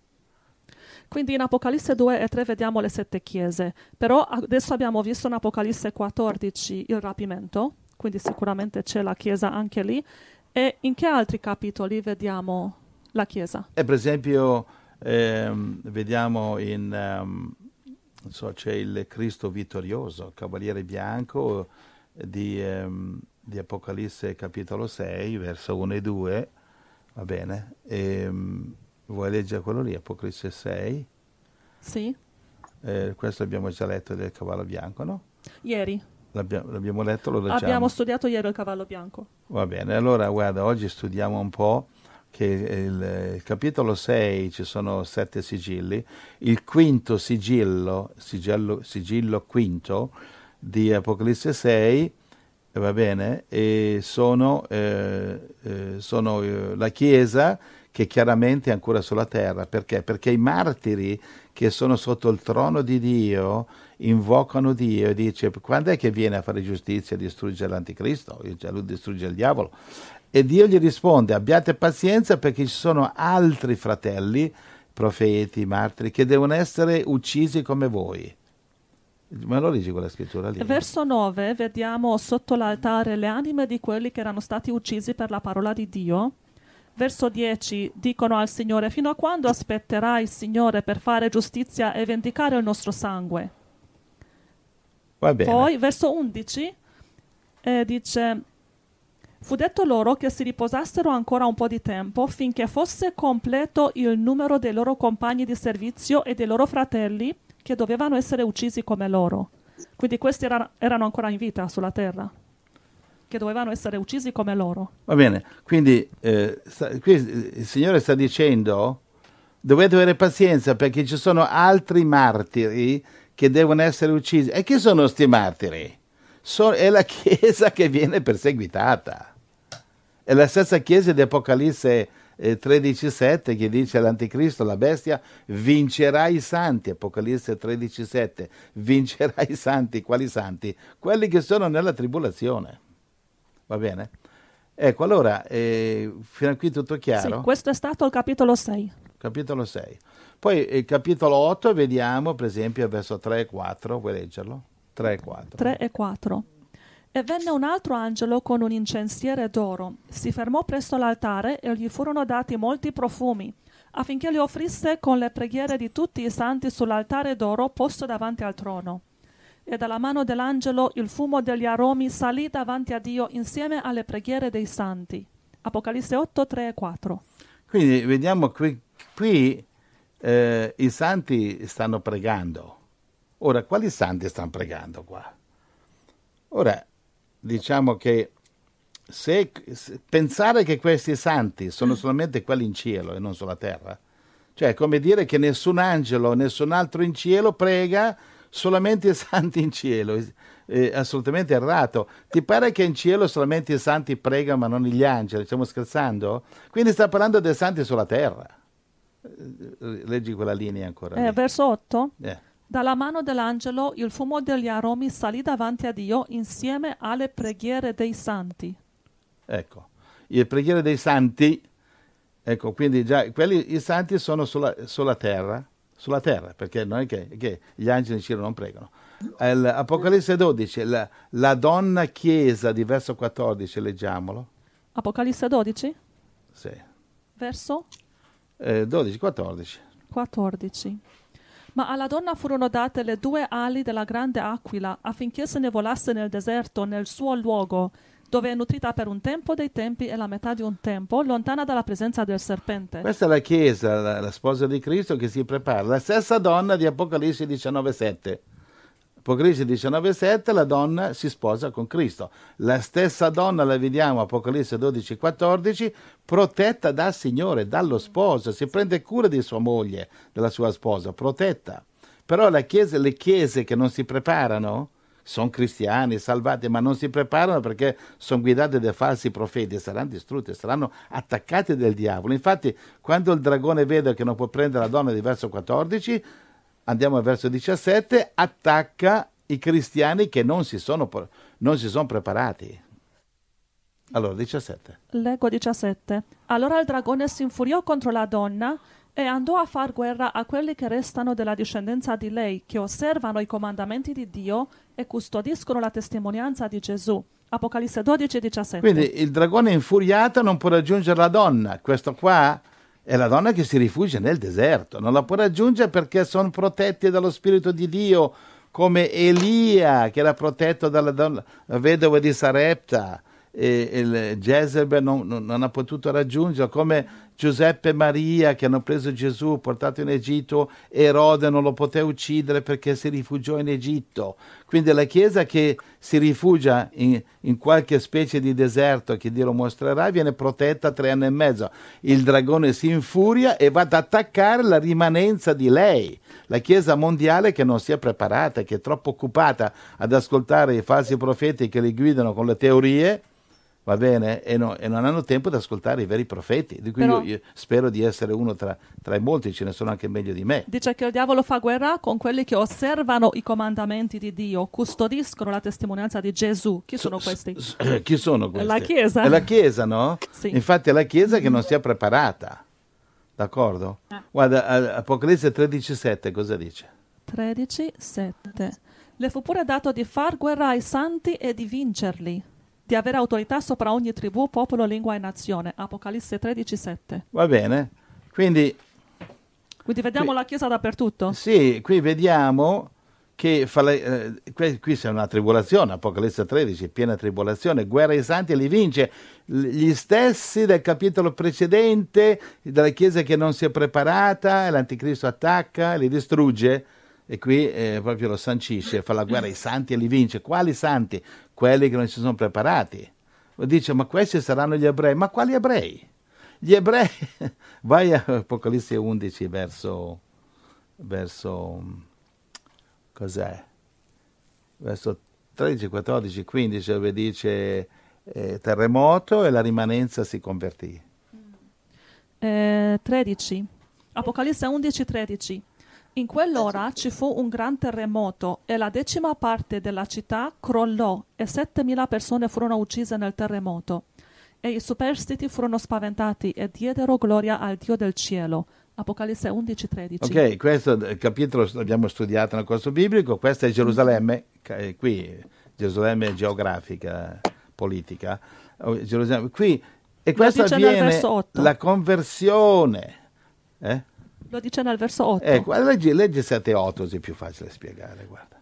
Quindi in Apocalisse 2 e 3 vediamo le sette chiese, però adesso abbiamo visto in Apocalisse 14 il rapimento, quindi sicuramente c'è la chiesa anche lì. E in che altri capitoli vediamo la chiesa? E per esempio ehm, vediamo in, um, so, c'è il Cristo vittorioso, cavaliere bianco di... Um, di Apocalisse capitolo 6, verso 1 e 2, va bene? E, um, vuoi leggere quello lì, Apocalisse 6? Sì. Eh, questo abbiamo già letto del cavallo bianco, no? Ieri. L'abbiamo, l'abbiamo letto, lo leggiamo? Abbiamo studiato ieri il cavallo bianco. Va bene, allora guarda, oggi studiamo un po' che il, il, capitolo 6 ci sono sette sigilli, il quinto sigillo, sigillo, sigillo quinto di Apocalisse 6 va bene? E sono, eh, eh, sono eh, la Chiesa che chiaramente è ancora sulla terra. Perché? Perché i martiri che sono sotto il trono di Dio invocano Dio e dice quando è che viene a fare giustizia e distrugge l'anticristo? Cioè lui distrugge il diavolo. E Dio gli risponde abbiate pazienza perché ci sono altri fratelli, profeti, martiri, che devono essere uccisi come voi. Ma lo leggi quella scrittura lì? Verso 9 vediamo sotto l'altare le anime di quelli che erano stati uccisi per la parola di Dio. Verso 10 dicono al Signore, fino a quando aspetterà il Signore per fare giustizia e vendicare il nostro sangue? Poi verso 11 eh, dice, fu detto loro che si riposassero ancora un po' di tempo finché fosse completo il numero dei loro compagni di servizio e dei loro fratelli che dovevano essere uccisi come loro. Quindi questi era, erano ancora in vita sulla terra, che dovevano essere uccisi come loro. Va bene, quindi eh, sta, qui il Signore sta dicendo dovete avere pazienza perché ci sono altri martiri che devono essere uccisi. E chi sono questi martiri? So, è la [LAUGHS] Chiesa che viene perseguitata. È la stessa Chiesa di Apocalisse 13.7 che dice all'anticristo, la bestia, vincerà i santi, Apocalisse 13.7, vincerà i santi, quali santi? Quelli che sono nella tribolazione. Va bene? Ecco, allora, eh, fino a qui tutto chiaro? Sì, questo è stato il capitolo 6. Capitolo 6. Poi il eh, capitolo 8 vediamo, per esempio, verso 3 e 4, vuoi leggerlo? 3 e 4. 3 e 4. E venne un altro angelo con un incensiere d'oro. Si fermò presso l'altare e gli furono dati molti profumi, affinché li offrisse con le preghiere di tutti i santi sull'altare d'oro posto davanti al trono. E dalla mano dell'angelo il fumo degli aromi salì davanti a Dio insieme alle preghiere dei santi. Apocalisse 8, 3 e 4. Quindi vediamo qui, qui eh, i santi stanno pregando. Ora, quali santi stanno pregando qua? Ora, diciamo che se, se, pensare che questi santi sono solamente quelli in cielo e non sulla terra, cioè è come dire che nessun angelo, nessun altro in cielo prega solamente i santi in cielo, è assolutamente errato. Ti pare che in cielo solamente i santi pregano ma non gli angeli? Stiamo scherzando? Quindi sta parlando dei santi sulla terra. Eh, leggi quella linea ancora. Eh, verso 8? Eh. Dalla mano dell'angelo il fumo degli aromi salì davanti a Dio insieme alle preghiere dei santi. Ecco, le preghiere dei santi, ecco, quindi già quelli, i santi sono sulla, sulla terra, sulla terra, perché non è che, che gli angeli in cielo non pregano. Apocalisse 12, la, la, donna chiesa di verso 14, leggiamolo. Apocalisse 12? Sì. Verso? Eh, 12, 14. 14. Ma alla donna furono date le due ali della grande aquila affinché se ne volasse nel deserto, nel suo luogo, dove è nutrita per un tempo dei tempi e la metà di un tempo, lontana dalla presenza del serpente. Questa è la Chiesa, la, la sposa di Cristo che si prepara, la stessa donna di Apocalisse 19,7. Apocalisse 19,7 la donna si sposa con Cristo. La stessa donna la vediamo Apocalisse 12,14 protetta dal Signore, dallo sposo, si prende cura di sua moglie, della sua sposa, protetta. Però chiesa, le chiese che non si preparano sono cristiani, salvati, ma non si preparano perché sono guidate dai falsi profeti, saranno distrutte, saranno attaccate dal diavolo. Infatti, quando il dragone vede che non può prendere la donna di verso 14, andiamo al verso 17, attacca i cristiani che non si sono, non si sono preparati. Allora, 17. Leggo 17. Allora il dragone si infuriò contro la donna e andò a far guerra a quelli che restano della discendenza di lei, che osservano i comandamenti di Dio e custodiscono la testimonianza di Gesù. Apocalisse 12, 17. Quindi il dragone infuriato non può raggiungere la donna. Questo qua è la donna che si rifugia nel deserto, non la può raggiungere perché sono protetti dallo Spirito di Dio, come Elia che era protetto dalla donna, vedova di Sarepta, e il Jezebel non, non, non, ha potuto raggiungerlo, come Giuseppe e Maria che hanno preso Gesù, portato in Egitto, Erode non lo poteva uccidere perché si rifugiò in Egitto. Quindi la Chiesa che si rifugia in, in qualche specie di deserto che Dio lo mostrerà viene protetta tre anni e mezzo. Il dragone si infuria e va ad attaccare la rimanenza di lei. La Chiesa mondiale che non si è preparata, che è troppo occupata ad ascoltare i falsi profeti che li guidano con le teorie, va bene? E, no, e, non hanno tempo di ascoltare i veri profeti, di cui Però, io, io, spero di essere uno tra, tra, i molti, ce ne sono anche meglio di me. Dice che il diavolo fa guerra con quelli che osservano i comandamenti di Dio, custodiscono la testimonianza di Gesù. Chi sono so, questi? So, chi sono questi? È la Chiesa. È la Chiesa, no? Sì. Infatti è la Chiesa che non si è preparata. D'accordo? Ah. Guarda, Apocalisse 13,7 cosa dice? 13,7 Le fu pure dato di far guerra ai santi e di vincerli di avere autorità sopra ogni tribù, popolo, lingua e nazione. Apocalisse 13:7. Va bene. Quindi quindi vediamo qui, la Chiesa dappertutto? Sì, qui vediamo che le, eh, qui, qui, c'è una tribolazione, Apocalisse 13, piena tribolazione, guerra ai santi e li vince. Gli stessi del capitolo precedente, della Chiesa che non si è preparata, l'Anticristo attacca, li distrugge e qui eh, proprio lo sancisce, fa la guerra ai santi e li vince. Quali santi? Quelli che non si sono preparati. Dice, ma questi saranno gli ebrei. Ma quali ebrei? Gli ebrei, [LAUGHS] vai a Apocalisse 11 verso, verso cos'è? Verso 13, 14, 15 dove dice eh, terremoto e la rimanenza si convertì. Eh, 13. Apocalisse 11, 13. In quell'ora ci fu un gran terremoto e la decima parte della città crollò e 7.000 persone furono uccise nel terremoto. E i superstiti furono spaventati e diedero gloria al Dio del cielo. Apocalisse 11, 13. Ok, questo capitolo l'abbiamo studiato nel corso biblico, questa è Gerusalemme, eh, qui Gerusalemme geografica, politica. Oh, Gerusalemme, qui, e questo avviene la conversione. Eh? Lo dice nel verso 8. Ecco, leggi, leggi 7 e 8 così è più facile spiegare, guarda.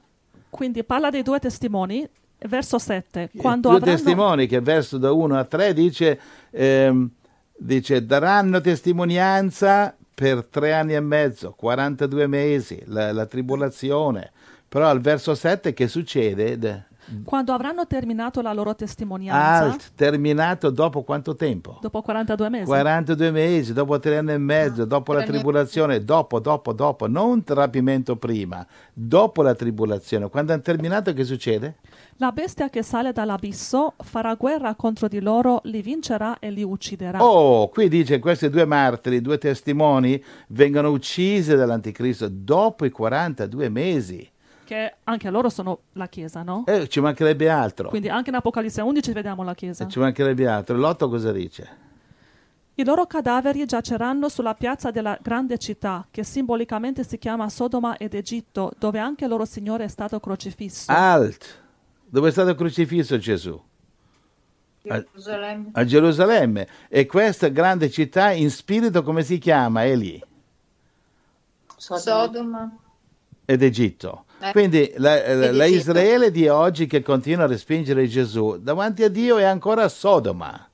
Quindi parla dei due testimoni, verso 7. Quando due avranno... testimoni che verso da 1 a 3 dice, ehm, dice daranno testimonianza per tre anni e mezzo, 42 mesi, la, la tribolazione. Però al verso 7 che succede? Quando avranno terminato la loro testimonianza. Alt, terminato dopo quanto tempo? Dopo 42 mesi. 42 mesi, dopo tre anni e mezzo, dopo la tribolazione, dopo, dopo, dopo, non rapimento prima, dopo la tribolazione. Quando hanno terminato che succede? La bestia che sale dall'abisso farà guerra contro di loro, li vincerà e li ucciderà. Oh, qui dice questi due martiri, due testimoni, vengono uccisi dall'anticristo dopo i 42 mesi che anche loro sono la Chiesa, no? Eh, ci mancherebbe altro. Quindi anche in Apocalisse 11 vediamo la Chiesa. Eh, ci mancherebbe altro. L'otto cosa dice? I loro cadaveri giaceranno sulla piazza della grande città, che simbolicamente si chiama Sodoma ed Egitto, dove anche loro Signore è stato crocifisso. Alt! Dove è stato crocifisso Gesù? Gerusalemme. A, a Gerusalemme. E questa grande città in spirito come si chiama? È lì. Sodoma. Ed Egitto. Eh. Quindi la, la, la Israele di oggi che continua a respingere Gesù davanti a Dio è ancora Sodoma.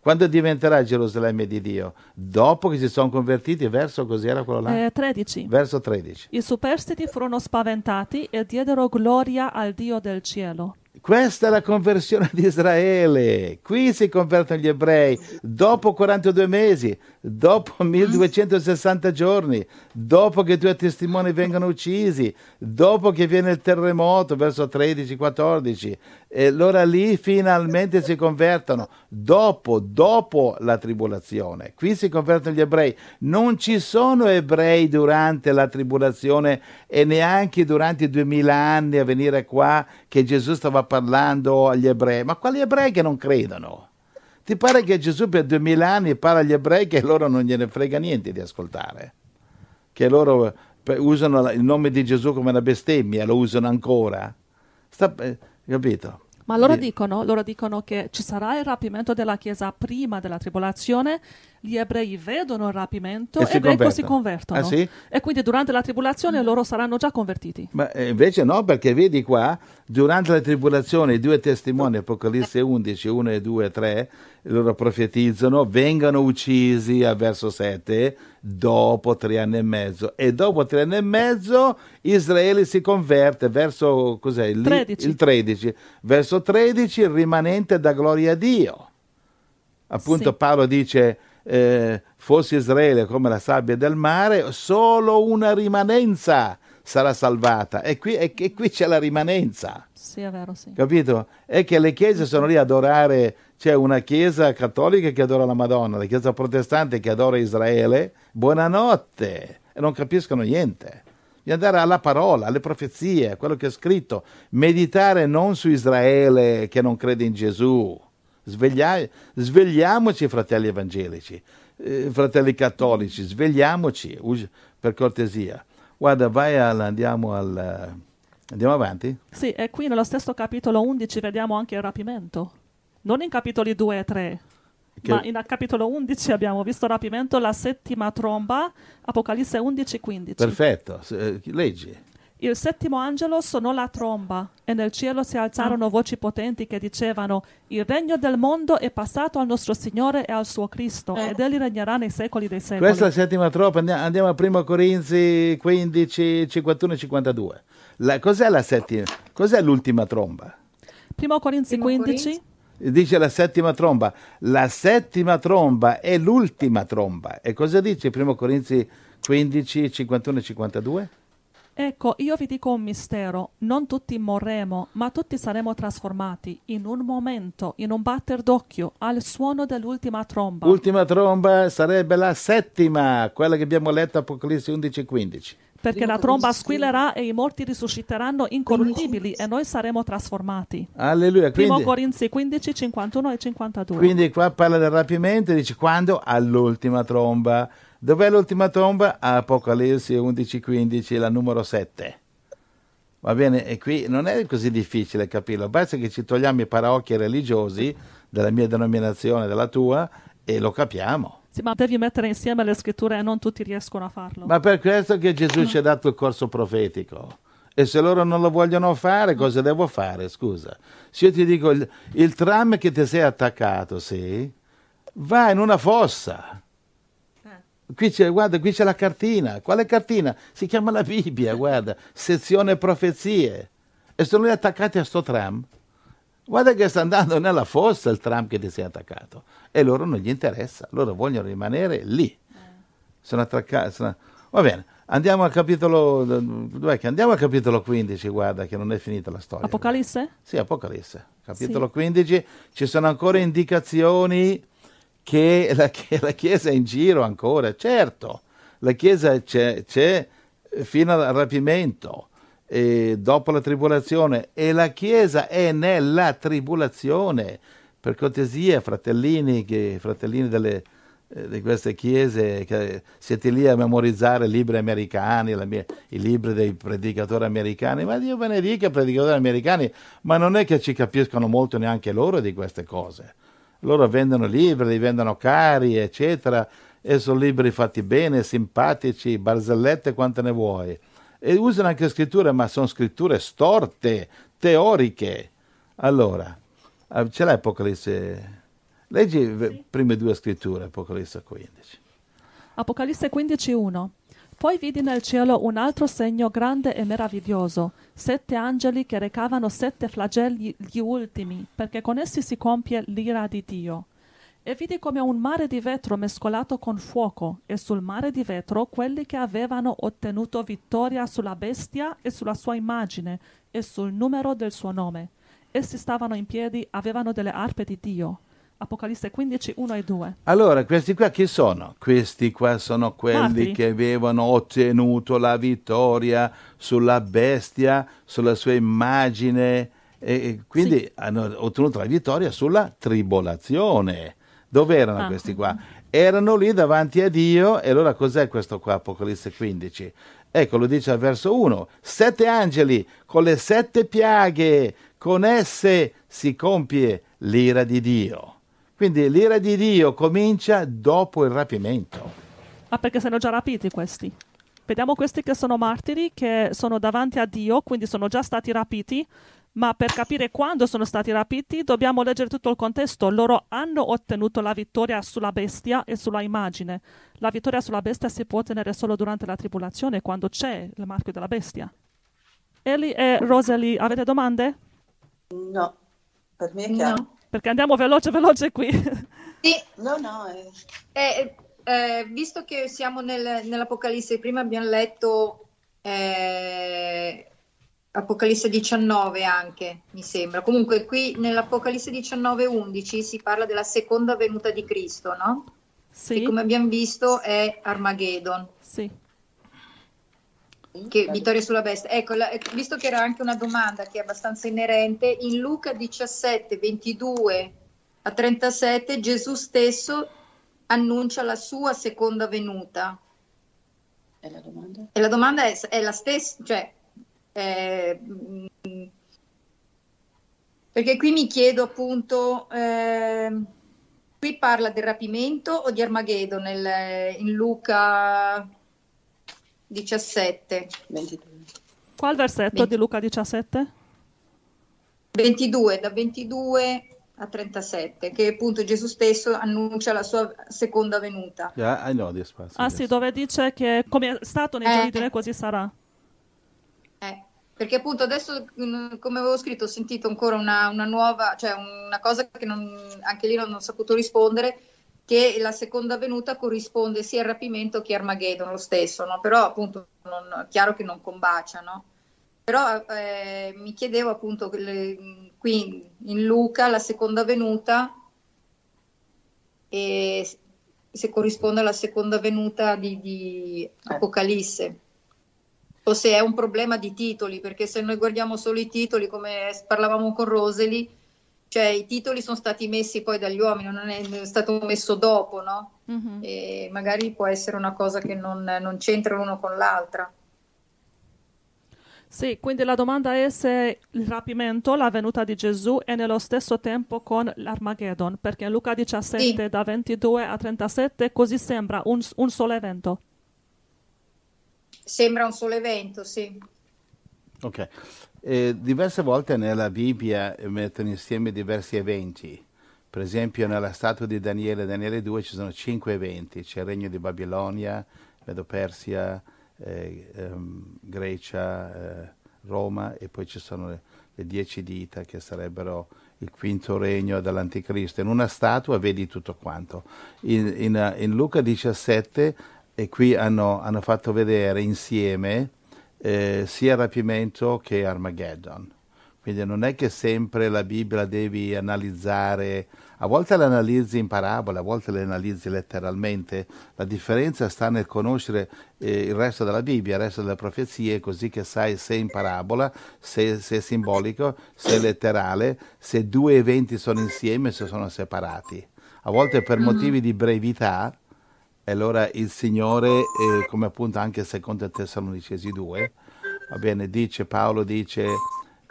Quando diventerà Gerusalemme di Dio? Dopo che si sono convertiti verso cos'era quello là? Eh, 13. Verso 13. I superstiti furono spaventati e diedero gloria al Dio del cielo. Questa è la conversione di Israele. Qui si convertono gli ebrei dopo 42 mesi, dopo 1260 giorni, dopo che i due testimoni vengono uccisi, dopo che viene il terremoto verso 13-14. E allora lì finalmente si convertono, dopo, dopo la tribolazione. Qui si convertono gli ebrei. Non ci sono ebrei durante la tribolazione e neanche durante i 2000 anni a venire qua che Gesù stava parlando agli ebrei. Ma quali ebrei che non credono? Ti pare che Gesù per 2000 anni parla agli ebrei che loro non gliene frega niente di ascoltare? Che loro usano il nome di Gesù come una bestemmia, lo usano ancora? Sta, eh, capito? Ma loro dicono, loro dicono, che ci sarà il rapimento della Chiesa prima della tribolazione, gli ebrei vedono il rapimento e, e ecco si convertono. Ah, sì? E quindi durante la tribolazione loro saranno già convertiti. Ma eh, invece no, perché vedi qua, durante la tribolazione i due testimoni, Apocalisse 11, 1 e 2 e 3, loro profetizzano, vengano uccisi a verso 7 dopo tre anni e mezzo. E dopo tre anni e mezzo Israele si converte verso cos'è? Il 13. il 13. Verso 13 il rimanente da gloria a Dio. Appunto Sì. Paolo dice eh, fosse Israele come la sabbia del mare, solo una rimanenza sarà salvata. E qui, e- e qui c'è la rimanenza. Sì, è vero, sì. Capito? È che le chiese sono lì ad adorare, c'è una chiesa cattolica che adora la Madonna, la chiesa protestante che adora Israele, buonanotte, e non capiscono niente. Di andare alla parola, alle profezie, a quello che è scritto, meditare non su Israele che non crede in Gesù. Sveglia- svegliamoci, fratelli evangelici, eh, fratelli cattolici, svegliamoci, per cortesia. Guarda, vai al, andiamo al... Andiamo avanti? Sì, e qui nello stesso capitolo 11 vediamo anche il rapimento. Non in capitoli 2 e 3, Che- ma in capitolo 11 abbiamo visto il rapimento, la settima tromba, Apocalisse 11, 15. Perfetto, eh, leggi. Il settimo angelo suonò la tromba e nel cielo si alzarono voci potenti che dicevano il regno del mondo è passato al nostro Signore e al suo Cristo ed egli regnerà nei secoli dei secoli. Questa è la settima troppa, andiamo, a 1 Corinzi 15, 51 e 52. La- cos'è la settima? Cos'è l'ultima tromba? Primo Corinzi Primo 15, Dice la settima tromba. La settima tromba è l'ultima tromba. E cosa dice 1 Corinzi 15, 51 e 52? Ecco, io vi dico un mistero, non tutti morremo, ma tutti saremo trasformati in un momento, in un batter d'occhio, al suono dell'ultima tromba. Ultima tromba sarebbe la settima, quella che abbiamo letto Apocalisse 11-15. perché la tromba squillerà e i morti risusciteranno incorruttibili e noi saremo trasformati. Alleluia. Primo Corinzi 15, 51 e 52. quindi qua parla del rapimento e dice quando? All'ultima tromba. Dov'è l'ultima tromba? Apocalisse 11-15, la numero 7. Va bene? E qui non è così difficile capirlo, basta che ci togliamo i paraocchi religiosi della mia denominazione, della tua, e lo capiamo. Sì, ma devi mettere insieme le scritture e non tutti riescono a farlo. Ma per questo che Gesù ci ha dato il corso profetico. E se loro non lo vogliono fare, cosa devo fare? Scusa. Se io ti dico il, il tram che ti sei attaccato, sì, va in una fossa. Qui c'è, guarda, qui c'è la cartina. Quale cartina? Si chiama la Bibbia, guarda, sezione profezie. E sono lì attaccati a sto tram. Guarda che sta andando nella fossa il tram che ti sei attaccato. E loro non gli interessa, loro vogliono rimanere lì. Sono attaccati. sono- Va bene, andiamo al capitolo. Dov'è che andiamo al capitolo 15? Guarda che non è finita la storia. Apocalisse? Sì, Apocalisse, capitolo 15, ci sono ancora indicazioni che la, che [LAUGHS] la Chiesa è in giro ancora, certo, la Chiesa c'è, c'è fino al rapimento, e dopo la tribolazione, e la Chiesa è nella tribolazione. Per cortesia, fratellini, che, fratellini delle, eh, di queste chiese, che siete lì a memorizzare libri americani, mia- i libri dei predicatori americani, ma Dio benedica i predicatori americani, ma non è che ci capiscono molto neanche loro di queste cose. Loro vendono libri, li vendono cari, eccetera, e sono libri fatti bene, simpatici, barzellette quante ne vuoi. E usano anche scritture, ma sono scritture storte, teoriche. Allora, eh, ce l'hai Apocalisse? Leggi le prime due scritture, Apocalisse 15. Apocalisse 15:1 Poi vidi nel cielo un altro segno grande e meraviglioso, sette angeli che recavano sette flagelli gli ultimi, perché con essi si compie l'ira di Dio. E vidi come un mare di vetro mescolato con fuoco, e sul mare di vetro quelli che avevano ottenuto vittoria sulla bestia e sulla sua immagine e sul numero del suo nome. Essi stavano in piedi, avevano delle arpe di Dio. Apocalisse 15, 1 e 2. Allora, questi qua chi sono? Questi qua sono quelli Martiri. che avevano ottenuto la vittoria sulla bestia, sulla sua immagine, e quindi Sì. hanno ottenuto la vittoria sulla tribolazione. Dove erano Ah. questi qua? Erano lì davanti a Dio, e allora cos'è questo qua, Apocalisse 15? Ecco, lo dice al verso 1, sette angeli con le sette piaghe, con esse si compie l'ira di Dio. Quindi l'ira di Dio comincia dopo il rapimento. Ah, perché sono già rapiti questi. Vediamo questi che sono martiri, che sono davanti a Dio, quindi sono già stati rapiti, ma per capire quando sono stati rapiti dobbiamo leggere tutto il contesto. Loro hanno ottenuto la vittoria sulla bestia e sulla immagine. La vittoria sulla bestia si può ottenere solo durante la tribolazione, quando c'è il marchio della bestia. Eli e Rosalie, avete domande? No, per me è chiaro. No. Perché andiamo veloce, veloce qui. Sì, No, no, eh, Eh, eh, visto che siamo nel- nell'Apocalisse, prima abbiamo letto eh, Apocalisse 19 anche, mi sembra. Comunque qui nell'Apocalisse 19, 11 si parla della seconda venuta di Cristo, no? Che sì, come abbiamo visto è Armageddon, sì. Che vittoria sulla bestia. Ecco, la- visto che era anche una domanda che è abbastanza inerente, in Luca 17, 22 a 37 Gesù stesso annuncia la sua seconda venuta. è la domanda? E la domanda è, è la stessa, cioè, eh, mm, perché qui mi chiedo appunto, ehm, qui parla del rapimento o di Armageddon nel- in Luca 17, 22. Qual versetto Venti. di Luca 17? 22, da 22 a 37, che appunto Gesù stesso annuncia la sua seconda venuta. Yeah, I know this passage. Ah sì, dove dice che come è stato nei Eh. giorni di Noè così sarà. Eh, perché appunto adesso, mm, come avevo scritto, ho sentito ancora una, una nuova, cioè una cosa che non- anche lì non ho saputo rispondere, che la seconda venuta corrisponde sia al rapimento che a Armageddon, lo stesso, no? però appunto non, chiaro che non combaciano. Però eh, mi chiedevo appunto, le, qui in Luca la seconda venuta e se corrisponde alla seconda venuta di, di Apocalisse o se è un problema di titoli, perché se noi guardiamo solo i titoli, come parlavamo con Roseli, cioè i titoli sono stati messi poi dagli uomini, non è stato messo dopo, no? Mm-hmm. E magari può essere una cosa che non, non c'entra l'uno con l'altra. Sì, quindi la domanda è se il rapimento, la venuta di Gesù, è nello stesso tempo con l'Armageddon, perché in Luca 17 sì. da 22 a 37 così sembra un, un solo evento. Sembra un solo evento, sì. Ok. Eh, diverse volte nella Bibbia mettono insieme diversi eventi. Per esempio nella statua di Daniele, Daniele 2, ci sono cinque eventi. C'è il regno di Babilonia, Medo Persia, eh, ehm, Grecia, eh, Roma e poi ci sono le, le, dieci dita che sarebbero il quinto regno dell'Anticristo. In una statua vedi tutto quanto. In, in, in Luca 17 e qui hanno, hanno fatto vedere insieme eh, sia rapimento che Armageddon. Quindi non è che sempre la Bibbia devi analizzare, a volte la analizzi in parabola, a volte la analizzi letteralmente. La differenza sta nel conoscere eh, il resto della Bibbia, il resto delle profezie, così che sai se è in parabola, se, se è simbolico, se è letterale, se due eventi sono insieme, se sono separati. A volte per mm-hmm. motivi di brevità e allora il Signore, eh, come appunto anche secondo Tessalonicesi 2, va bene, dice, Paolo dice,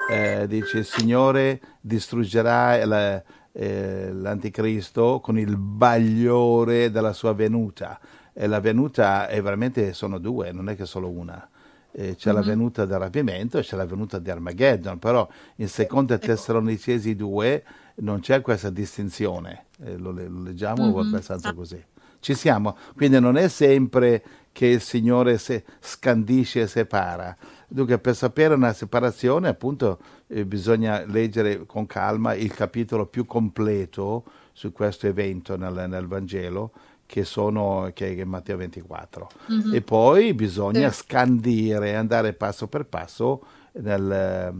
eh, dice il Signore distruggerà la, eh, l'anticristo con il bagliore della sua venuta. E la venuta è veramente, sono due, non è che solo una. Eh, c'è mm-hmm. la venuta del rapimento e c'è la venuta di Armageddon, però in seconda ecco. Tessalonicesi 2 non c'è questa distinzione, eh, lo, lo, leggiamo mm-hmm. abbastanza così. Ci siamo, quindi non è sempre che il Signore se scandisce e separa. Dunque, per sapere una separazione, appunto, eh, bisogna leggere con calma il capitolo più completo su questo evento nel, nel Vangelo, che, sono, che è Matteo 24. Mm-hmm. E poi bisogna sì. scandire, andare passo per passo nel,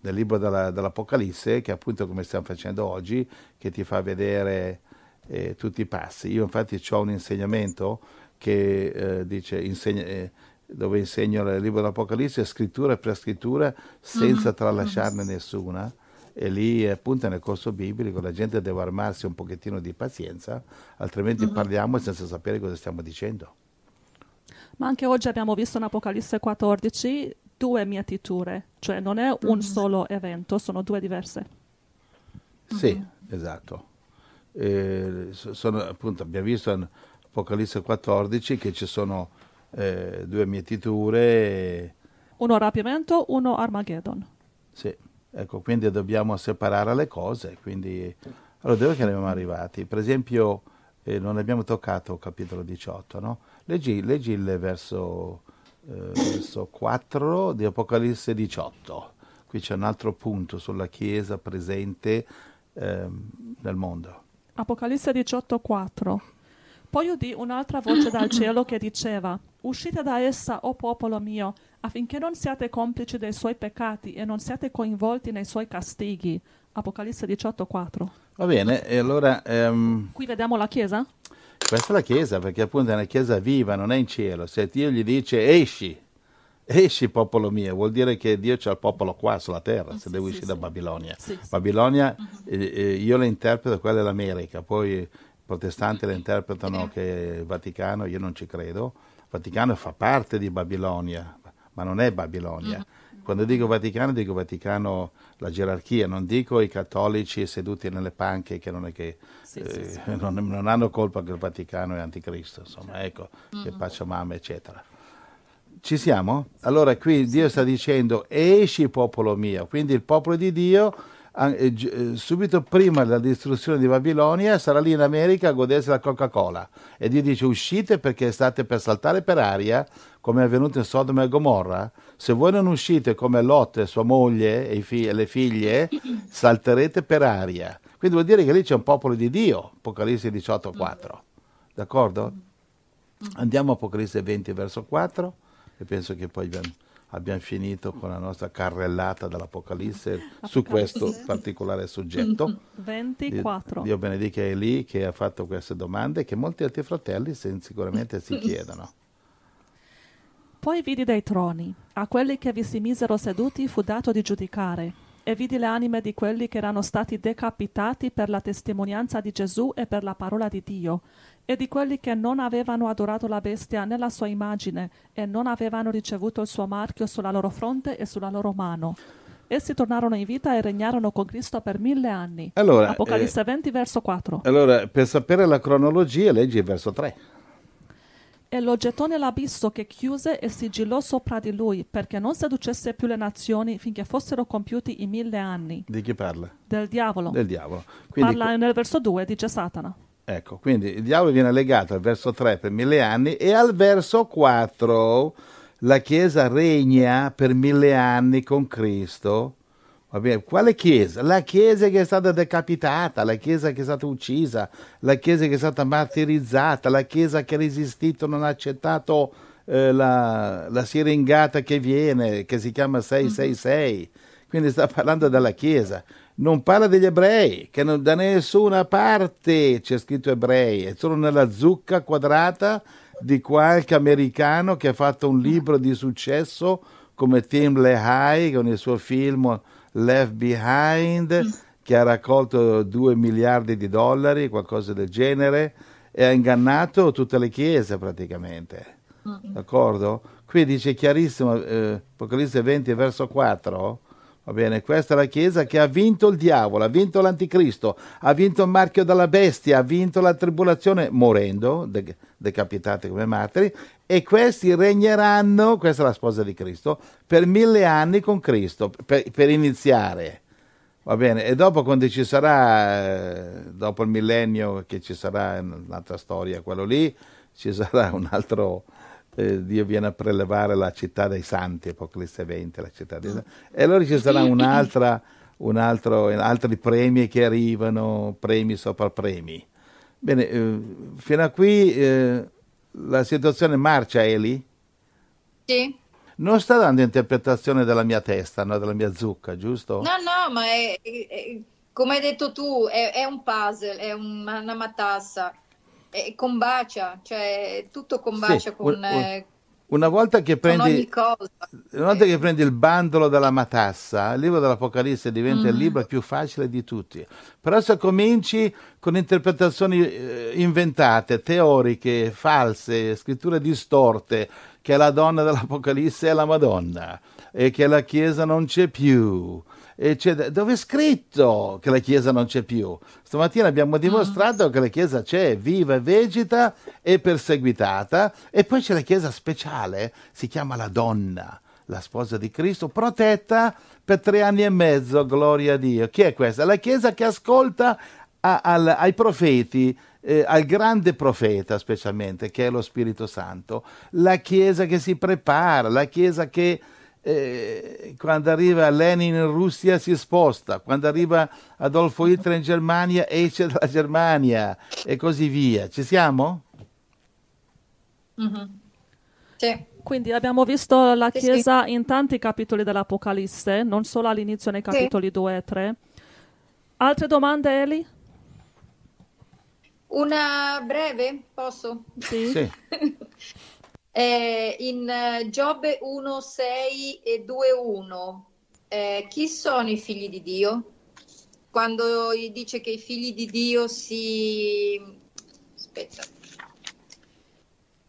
nel libro della, dell'Apocalisse, che appunto come stiamo facendo oggi, che ti fa vedere eh, tutti i passi. Io infatti ho un insegnamento che eh, dice, insegna, eh, dove insegno il libro dell'Apocalisse, scrittura per scrittura, senza mm-hmm. tralasciarne nessuna. E lì appunto nel corso biblico la gente deve armarsi un pochettino di pazienza, altrimenti mm-hmm. parliamo senza sapere cosa stiamo dicendo. Ma anche oggi abbiamo visto in Apocalisse 14 due mietiture, cioè non è un mm-hmm. solo evento, sono due diverse. Sì, mm-hmm. esatto. Eh, sono, appunto, abbiamo visto in Apocalisse 14 che ci sono eh, due mietiture. Uno rapimento, uno Armageddon. Sì, ecco, quindi dobbiamo separare le cose. Quindi... Allora, dove che ne siamo arrivati? Per esempio, eh, non abbiamo toccato il capitolo 18, no? Leggi, leggi il verso, eh, verso 4 di Apocalisse 18. Qui c'è un altro punto sulla Chiesa presente ehm, nel mondo. Apocalisse 18:4. Poi udì un'altra voce dal [COUGHS] cielo che diceva: Uscite da essa, o popolo mio, affinché non siate complici dei suoi peccati e non siate coinvolti nei suoi castighi. Apocalisse 18:4. Va bene, e allora. Um, Qui vediamo la chiesa? Questa è la chiesa, perché appunto è una chiesa viva, non è in cielo. Se Dio gli dice esci, esci popolo mio, vuol dire che Dio c'ha il popolo qua sulla terra, se sì, deve uscire sì, da Babilonia. Sì, Babilonia uh-huh. eh, io la interpreto, quella è l'America, poi i protestanti la interpretano che il Vaticano, io non ci credo. Il Vaticano fa parte di Babilonia, ma non è Babilonia. Uh-huh. Quando dico Vaticano, dico Vaticano la gerarchia, non dico i cattolici seduti nelle panche che non è che eh, [LAUGHS] non, non, hanno colpa che il Vaticano è anticristo, insomma, ecco, uh-huh. che faccia mamma, eccetera. Ci siamo? Allora qui Dio sta dicendo esci popolo mio, quindi il popolo di Dio eh, eh, subito prima della distruzione di Babilonia sarà lì in America a godersi la Coca-Cola. E Dio dice uscite perché state per saltare per aria come è avvenuto in Sodoma e Gomorra. Se voi non uscite come Lot e sua moglie e, le figlie salterete per aria. Quindi vuol dire che lì c'è un popolo di Dio Apocalisse 18.4 d'accordo? Andiamo a Apocalisse 20 verso 4 e penso che poi abbiamo, abbiamo finito con la nostra carrellata dell'Apocalisse su questo particolare soggetto. [LAUGHS] 24. Dio benedica Eli che ha fatto queste domande che molti altri fratelli sicuramente si [LAUGHS] chiedono. Poi vidi dei troni, a quelli che vi si misero seduti fu dato di giudicare, e vidi le anime di quelli che erano stati decapitati per la testimonianza di Gesù e per la parola di Dio, e di quelli che non avevano adorato la bestia nella sua immagine e non avevano ricevuto il suo marchio sulla loro fronte e sulla loro mano. Essi tornarono in vita e regnarono con Cristo per mille anni. Allora, Apocalisse eh, 20, verso 4. Allora, per sapere la cronologia, leggi il verso 3. E lo gettò nell'abisso che chiuse e sigillò sopra di lui, perché non seducesse più le nazioni finché fossero compiuti i mille anni. Di chi parla? Del diavolo. Del diavolo. Quindi, Parla nel verso 2, dice Satana. Ecco, quindi il diavolo viene legato al verso 3 per mille anni e al verso 4 la Chiesa regna per mille anni con Cristo. Va bene, quale Chiesa? La Chiesa che è stata decapitata, la Chiesa che è stata uccisa, la Chiesa che è stata martirizzata, la Chiesa che ha resistito, non ha accettato eh, la, la siringata che viene, che si chiama 666. Quindi sta parlando della Chiesa. Non parla degli ebrei, che non, da nessuna parte c'è scritto ebrei, è solo nella zucca quadrata di qualche americano che ha fatto un libro di successo come Tim Lehigh con il suo film Left Behind, che ha raccolto 2 miliardi di dollari, qualcosa del genere, e ha ingannato tutte le chiese praticamente. D'accordo? Qui dice chiarissimo, eh, Apocalisse 20, verso 4, Va bene, questa è la Chiesa che ha vinto il diavolo, ha vinto l'anticristo, ha vinto il marchio della bestia, ha vinto la tribolazione morendo, de- decapitati come martiri, e questi regneranno, questa è la sposa di Cristo, per mille anni con Cristo, per, per iniziare. Va bene, e dopo quando ci sarà, eh, dopo il millennio, che ci sarà un'altra storia, quello lì, ci sarà un altro eh, Dio viene a prelevare la città dei santi, Apocalisse 20, la città dei santi. E allora ci sarà un'altra, un altro, altri premi che arrivano, premi sopra premi. Bene, eh, fino a qui eh, la situazione marcia, Eli? Sì. Non sta dando interpretazione della mia testa, no? della mia zucca, giusto? No, no, ma è, è- è- come hai detto tu, è, un puzzle, è un- una matassa, è, combacia, cioè tutto combacia Sì, con, un- un- eh, Una volta che con ogni prendi, cosa. una volta che prendi il bandolo della matassa, il libro dell'Apocalisse diventa il libro più facile di tutti. Però se cominci con interpretazioni eh, inventate, teoriche, false, scritture distorte, che la donna dell'Apocalisse è la Madonna e che la Chiesa non c'è più. C'è- dove è scritto che la Chiesa non c'è più? Stamattina abbiamo dimostrato che la Chiesa c'è, viva e vegeta e perseguitata, e poi c'è la Chiesa speciale, si chiama la donna, la sposa di Cristo, protetta per tre anni e mezzo, gloria a Dio. Chi è questa? La Chiesa che ascolta a- al- ai profeti, eh, al grande profeta specialmente, che è lo Spirito Santo, la Chiesa che si prepara, la Chiesa che eh, quando arriva Lenin in Russia si sposta, quando arriva Adolfo Hitler in Germania esce dalla Germania e così via. Ci siamo? Mhm. Sì. Quindi abbiamo visto la Sì, sì. Chiesa in tanti capitoli dell'Apocalisse, non solo all'inizio nei capitoli 2 e 3. Altre domande, Eli? Una breve, posso? Sì. [LAUGHS] Eh, in eh, Giobbe 1, 6 e 2, 1, eh, chi sono i figli di Dio? Quando dice che i figli di Dio si... Aspetta.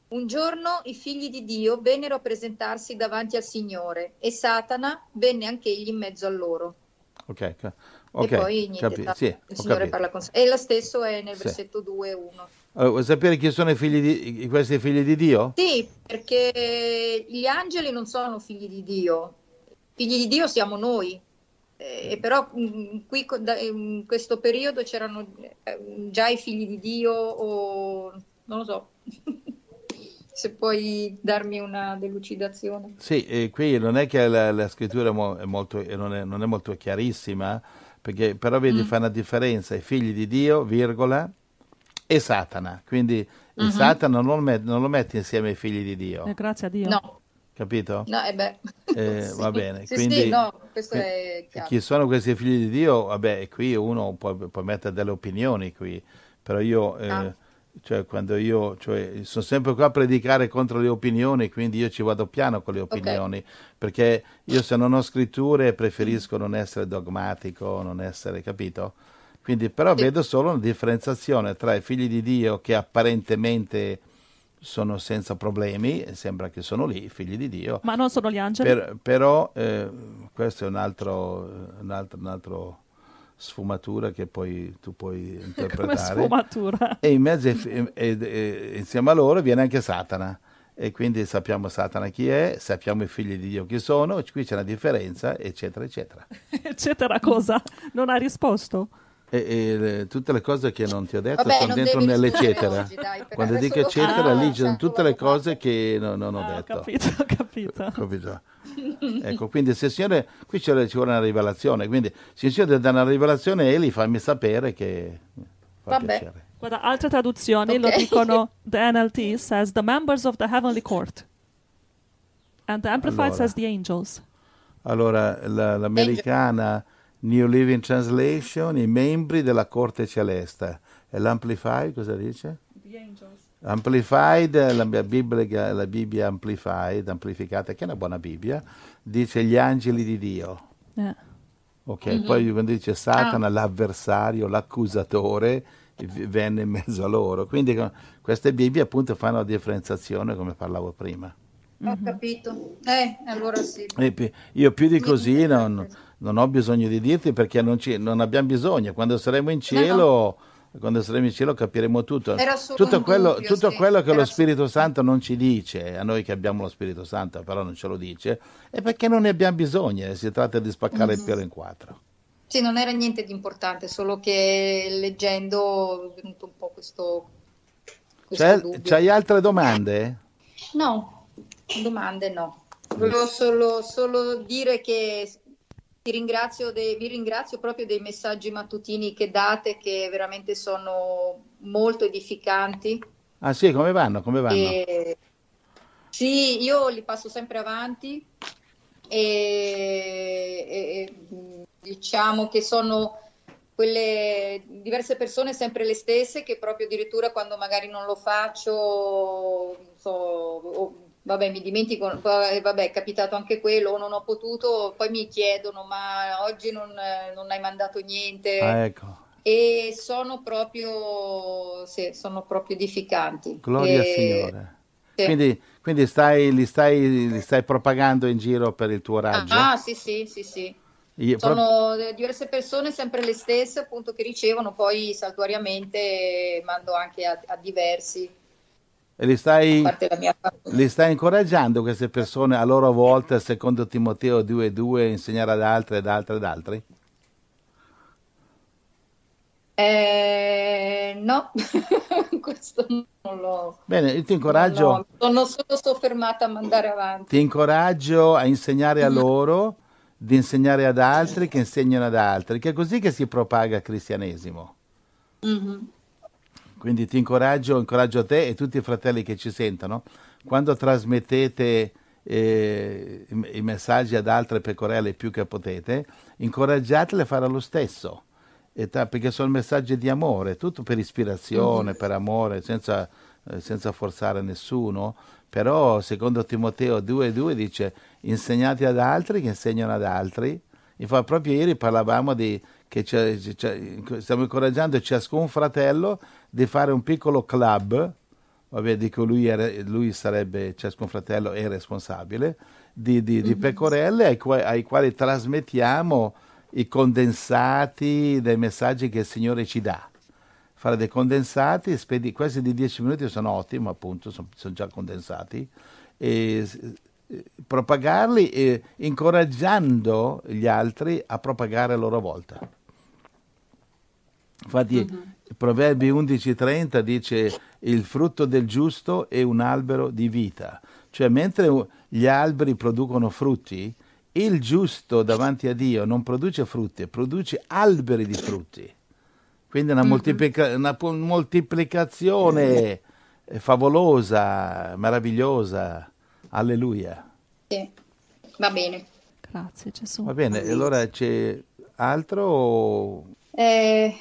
Un giorno i figli di Dio vennero a presentarsi davanti al Signore e Satana venne anch'egli in mezzo a loro. Ok, ok. e poi niente, capi- sì, il Signore capito. parla con E lo stesso è nel Sì. versetto 2, 1. Allora, vuoi sapere chi sono i figli di, questi figli di Dio? Sì, perché gli angeli non sono figli di Dio, figli di Dio siamo noi, Eh, però mh, qui co- da- in questo periodo c'erano eh, già i figli di Dio o non lo so, [LAUGHS] se puoi darmi una delucidazione. Sì, e qui non è che la, la scrittura è mo- è molto, eh, non, è, non è molto chiarissima, perché però vedi Mm. fa una differenza, i figli di Dio, virgola, e Satana. Quindi uh-huh. Satana non lo, met- non lo metti insieme ai figli di Dio. Eh, grazie a Dio. No. Capito? No, eh beh. Eh, [LAUGHS] sì. Va bene. Sì, Quindi, sì, no, questo è chiaro. Chi sono questi figli di Dio? Vabbè, qui uno può, può mettere delle opinioni qui, però io... Eh, ah cioè quando io cioè, sono sempre qua a predicare contro le opinioni, quindi io ci vado piano con le opinioni, okay. perché io se non ho scritture preferisco non essere dogmatico, non essere capito. Quindi però sì. vedo solo una differenziazione tra i figli di Dio che apparentemente sono senza problemi, sembra che sono lì, figli di Dio. Ma non sono gli angeli. Per, però eh, questo è un altro, un altro, un altro sfumatura che poi tu puoi [LAUGHS] interpretare. Come sfumatura. E in mezzo e, e, e, insieme a loro viene anche Satana. E quindi sappiamo Satana chi è, sappiamo i figli di Dio chi sono, qui c'è una differenza, eccetera, eccetera. [LAUGHS] eccetera cosa? Non ha risposto? E, e, tutte le cose che non ti ho detto Vabbè, sono dentro nell'eccetera. Oggi, dai, Quando dico eccetera, lì ci sono tutte le cose che no, non ho ah, detto. Ho capito, ho capito. capito. ecco, quindi se il Signore, qui ci vuole una rivelazione, quindi se il Signore dà una rivelazione, Eli fammi sapere che fa Vabbè. piacere. Guarda, altre traduzioni okay. lo dicono, the NLT says the members of the heavenly court. And the Amplified allora, says the angels. Allora, la, l'americana... Angel New Living Translation, i membri della corte celeste. E l'Amplified cosa dice? The Angels. Amplified, la Bibbia, la Bibbia Amplified, amplificata, che è una buona Bibbia, dice gli angeli di Dio. Yeah. Ok, mm-hmm. poi quando dice Satana, ah. l'avversario, l'accusatore, venne in mezzo a loro. Quindi queste Bibbie appunto fanno la differenziazione come parlavo prima. Ho capito. Eh, allora sì. io più di così non, non, ho bisogno di dirti perché non, ci, non abbiamo bisogno. Quando saremo in cielo, no, no. Quando saremo in cielo capiremo tutto. Tutto quello, dubbio, tutto sì. quello, che Era lo Spirito Santo non ci dice, a noi che abbiamo lo Spirito Santo però non ce lo dice, è perché non ne abbiamo bisogno. Si tratta di spaccare mm-hmm. il pelo in quattro. Sì, non era niente di importante, solo che leggendo è venuto un po' questo, questo c'hai, c'hai altre domande? No, Domande no. Volevo solo, solo dire che ti ringrazio de, vi ringrazio proprio dei messaggi mattutini che date che veramente sono molto edificanti. Ah sì, come vanno? Come vanno? E, sì, io li passo sempre avanti e, e diciamo che sono quelle diverse persone sempre le stesse che proprio addirittura quando magari non lo faccio so, vabbè mi dimentico, vabbè è capitato anche quello, non ho potuto, poi mi chiedono ma oggi non, non hai mandato niente. Ah, ecco. E sono proprio, sì, sono proprio edificanti. Gloria e... al Signore. Sì. Quindi, quindi stai, li, stai, li stai propagando in giro per il tuo raggio? Ah, sì, sì, sì, sì. Io sono proprio... diverse persone, sempre le stesse, appunto, che ricevono, poi saltuariamente mando anche a, a diversi. E li stai, li stai, incoraggiando queste persone a loro volta, secondo Timoteo 2,2, insegnare ad altri, ad altri, ad altri? Eh, no, [LAUGHS] questo non l'ho. Bene, io ti incoraggio. Sono solo soffermata a mandare avanti. Ti incoraggio a insegnare a loro, di insegnare ad altri che insegnano ad altri, che è così che si propaga il cristianesimo. Mm-hmm. Quindi ti incoraggio, incoraggio te e tutti i fratelli che ci sentono, quando trasmettete eh, i, messaggi ad altre pecorelle più che potete, incoraggiatele a fare lo stesso, perché sono messaggi di amore, tutto per ispirazione, mm-hmm. per amore, senza, eh, senza forzare nessuno, però secondo Timoteo 2,2 dice insegnate ad altri che insegnano ad altri. Infatti proprio ieri parlavamo di che c'è, c'è, stiamo incoraggiando ciascun fratello di fare un piccolo club, vabbè, dico lui, era, lui sarebbe, ciascun fratello è responsabile, di, di, di mhm. pecorelle ai, quali, ai quali trasmettiamo i condensati dei messaggi che il Signore ci dà. Fare dei condensati, spedi, questi di 10 minuti sono ottimi, appunto, sono, sono già condensati, e propagarli e incoraggiando gli altri a propagare a loro volta. Infatti uh-huh. Proverbi 11:30 dice il frutto del giusto è un albero di vita, cioè mentre gli alberi producono frutti, il giusto davanti a Dio non produce frutti, produce alberi di frutti. Quindi una, moltiplica- una moltiplicazione favolosa, meravigliosa. Alleluia. Sì. Va bene. Grazie Gesù. Va bene, e allora c'è altro? Eh,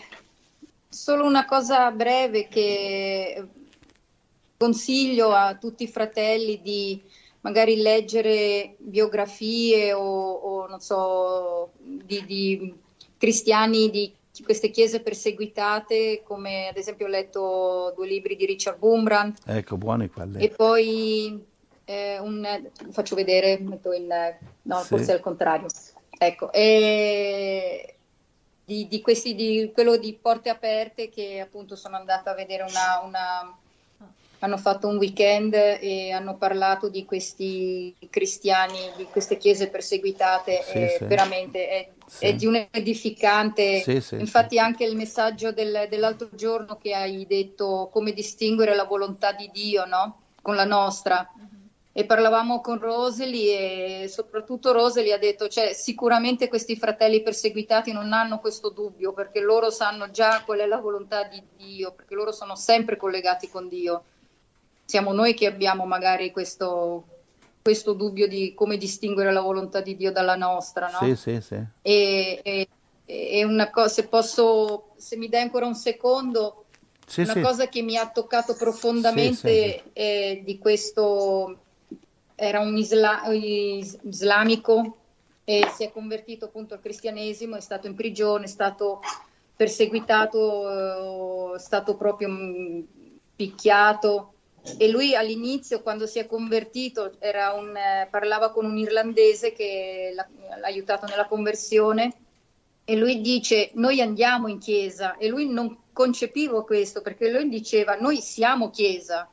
solo una cosa breve che consiglio a tutti i fratelli di magari leggere biografie o, o, non so, di, di cristiani di queste chiese perseguitate, come ad esempio ho letto due libri di Richard Bumbrand Ecco, buoni quelli. e poi eh, un, faccio vedere, metto il, no, Sì. forse è al contrario. Ecco, e di, di questi, di quello di Porte Aperte che appunto sono andata a vedere una, una- hanno fatto un weekend e hanno parlato di questi cristiani, di queste chiese perseguitate, Sì, e sì. veramente è, Sì. è di un edificante. Infatti anche il messaggio del- dell'altro giorno che hai detto come distinguere la volontà di Dio, no? Con la nostra. E parlavamo con Roseli e soprattutto Roseli ha detto, cioè sicuramente questi fratelli perseguitati non hanno questo dubbio perché loro sanno già qual è la volontà di Dio, perché loro sono sempre collegati con Dio. Siamo noi che abbiamo magari questo, questo dubbio di come distinguere la volontà di Dio dalla nostra, no? Sì, sì, sì. E, e- e una cosa, se posso, se mi dai ancora un secondo, Sì, una sì. cosa che mi ha toccato profondamente Sì, sì, è di questo, era un isla- is- islamico e si è convertito appunto al cristianesimo, è stato in prigione, è stato perseguitato, eh, è stato proprio mm, picchiato. E lui all'inizio, quando si è convertito, un, eh, parlava con un irlandese che l'ha, l'ha aiutato nella conversione e lui dice noi andiamo in chiesa e lui non concepiva questo perché lui diceva noi siamo chiesa,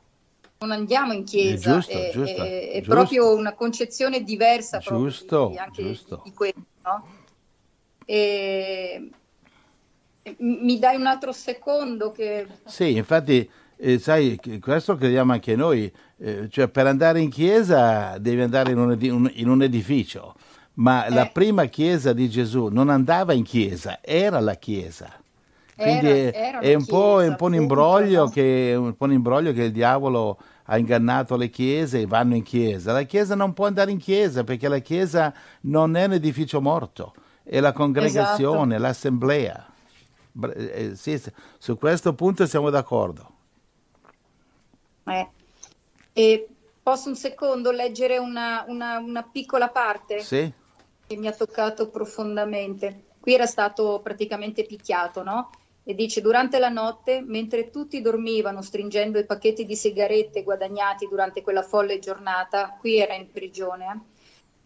non andiamo in chiesa. giusto, è, giusto, è- è giusto. proprio una concezione diversa Giusto, di, anche giusto. di questo. no? E- mi dai un altro secondo che... Sì, infatti, eh, sai, questo crediamo anche noi, eh, cioè per andare in chiesa devi andare in un, edi- un- in un edificio, ma la Eh. prima chiesa di Gesù non andava in chiesa, era la chiesa. Quindi Era- è, era è un, po', è chiesa, un po' un imbroglio che, un po' un imbroglio che il diavolo ha ingannato le chiese e vanno in chiesa. La chiesa non può andare in chiesa perché la chiesa non è un edificio morto, è la congregazione, Esatto. l'assemblea. Eh, sì, sì, su questo punto siamo d'accordo. eh. E posso un secondo leggere una, una- una piccola parte? Sì? che mi ha toccato profondamente. Qui era stato praticamente picchiato, no? E dice, durante la notte, mentre tutti dormivano stringendo i pacchetti di sigarette guadagnati durante quella folle giornata, qui era in prigione, eh,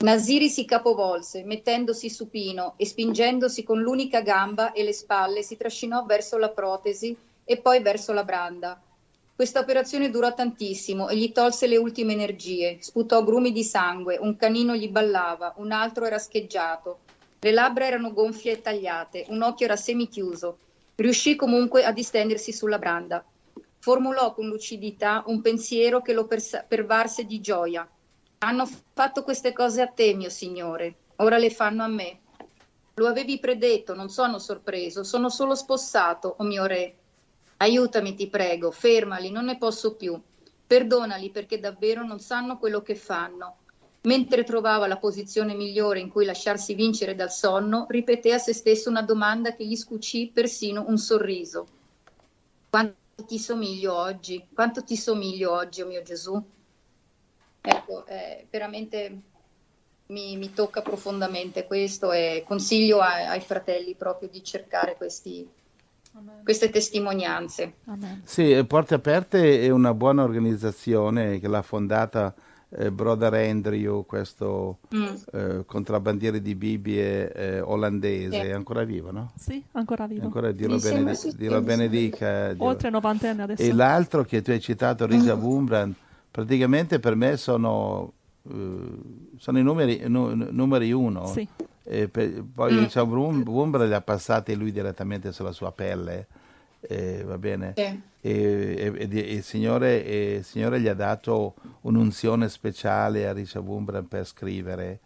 Nasiri si capovolse, mettendosi supino e spingendosi con l'unica gamba e le spalle, si trascinò verso la protesi e poi verso la branda. Questa operazione durò tantissimo e gli tolse le ultime energie. Sputò grumi di sangue, un canino gli ballava, un altro era scheggiato. Le labbra erano gonfie e tagliate, un occhio era semichiuso. Riuscì comunque a distendersi sulla branda. Formulò con lucidità un pensiero che lo persa- pervarse di gioia. Hanno fatto queste cose a te, mio signore, ora le fanno a me. Lo avevi predetto, non sono sorpreso, sono solo spossato, o mio re. Aiutami, ti prego, fermali, non ne posso più. Perdonali perché davvero non sanno quello che fanno. Mentre trovava la posizione migliore in cui lasciarsi vincere dal sonno, ripeté a se stesso una domanda che gli scucì persino un sorriso. Quanto ti somiglio oggi? Quanto ti somiglio oggi, oh mio Gesù? Ecco, eh, veramente mi, mi tocca profondamente questo e consiglio ai, ai fratelli proprio di cercare questi, queste testimonianze. Amen. Sì, Porte Aperte è una buona organizzazione che l'ha fondata eh, Brother Andrew, questo Mm. eh, contrabbandiere di Bibbie eh, olandese, è ancora vivo, no? Sì, ancora vivo. Ancora Dio benedi- sì, Dio benedica. Dio- Oltre 90 anni adesso. E l'altro che tu hai citato, Risa Wurmbrand, praticamente per me sono, eh, sono i numeri, nu- numeri uno. Sì. Per- poi Mm. diciamo, Wurmbrand li ha passati lui direttamente sulla sua pelle, eh, va bene? Sì. E, e- e il, Signore, e il Signore gli ha dato un'unzione speciale a Richard Wurmbrand per scrivere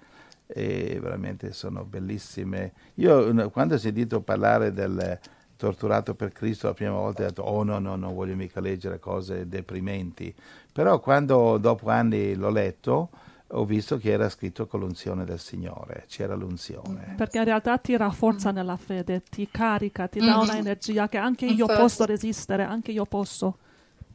e veramente sono bellissime. Io quando ho sentito parlare del, torturato per Cristo la prima volta ho detto oh no no non voglio mica leggere cose deprimenti però quando dopo anni l'ho letto ho visto che era scritto con l'unzione del Signore, c'era l'unzione. Perché in realtà ti rafforza nella fede, ti carica, ti dà un'energia che anche io posso resistere, anche io posso.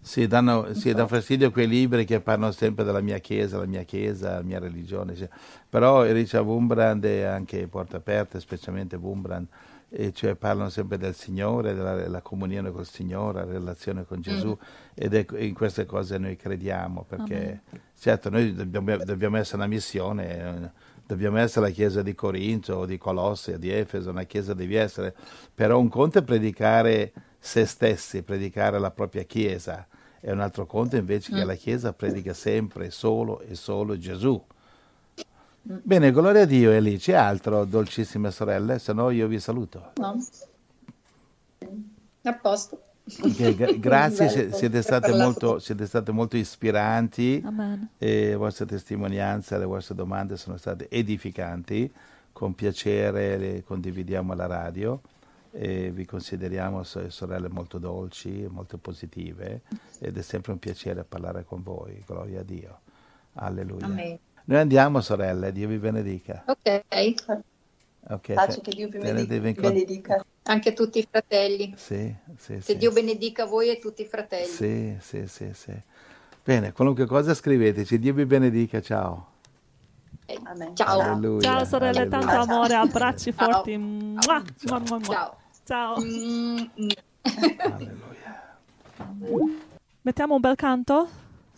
Sì, danno, sì, dà fastidio quei libri che parlano sempre della mia chiesa, la mia chiesa, la mia religione. Cioè. Però Richard Wumbrand e anche Porta Aperta, specialmente Wumbrand, e cioè parlano sempre del Signore, della, comunione col Signore, la relazione con Gesù mm. ed è, in queste cose noi crediamo perché Amen. certo noi dobbiamo, dobbiamo, essere una missione, dobbiamo essere la chiesa di Corinto o di Colosse o di Efeso, una chiesa devi essere, però un conto è predicare se stessi, predicare la propria chiesa e un altro conto invece mm. che la chiesa predica sempre solo e solo Gesù Bene, gloria a Dio Eli, c'è altro, dolcissime sorelle? Se no io vi saluto. No. A posto. Okay, gra- [LAUGHS] grazie, siete, state molto, siete, state molto, ispiranti Amen. e le vostre testimonianze, le vostre domande sono state edificanti. Con piacere le condividiamo alla radio e vi consideriamo sorelle molto dolci, molto positive ed è sempre un piacere parlare con voi. Gloria a Dio. Alleluia. Amen. Noi andiamo, sorelle, Dio vi benedica. Ok. Ok, Pace che Dio vi benedica. benedica. Anche tutti i fratelli. Sì, sì, che sì. Dio benedica voi e tutti i fratelli. Sì, sì, sì, sì. Bene, qualunque cosa scriveteci. Dio vi benedica, ciao. Amen. Ciao. Alleluia. Ciao sorelle, Alleluia. tanto amore, abbracci Ciao. forti. Ciao. mua, mua, mua. Ciao. Ciao. Mm, Alleluia. Mettiamo un bel canto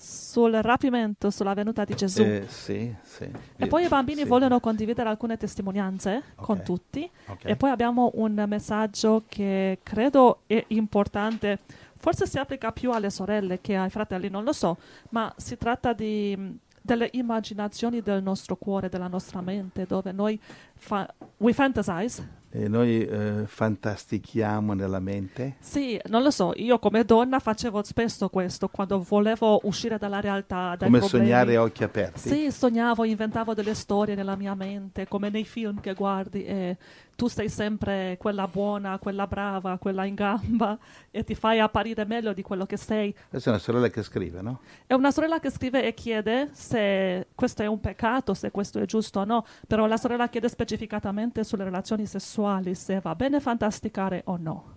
sul rapimento, sulla venuta di Gesù. Eh, sì, sì. E poi i bambini Sì. vogliono condividere alcune testimonianze con Ok. tutti. Ok. E poi abbiamo un messaggio che credo è importante. Forse si applica più alle sorelle che ai fratelli, non lo so, ma si tratta di, delle immaginazioni del nostro cuore, della nostra mente, dove noi fa- we fantasize. E noi eh, fantastichiamo nella mente. Sì, non lo so, io come donna facevo spesso questo quando volevo uscire dalla realtà, dai come problemi. sognare a occhi aperti. Sì, sognavo, inventavo delle storie nella mia mente, come nei film che guardi e tu sei sempre quella buona, quella brava, quella in gamba [LAUGHS] e ti fai apparire meglio di quello che sei. Questa è una sorella che scrive, no? È una sorella che scrive e chiede se questo è un peccato, se questo è giusto o no, però la sorella chiede specificatamente sulle relazioni sessuali, se va bene fantasticare o no.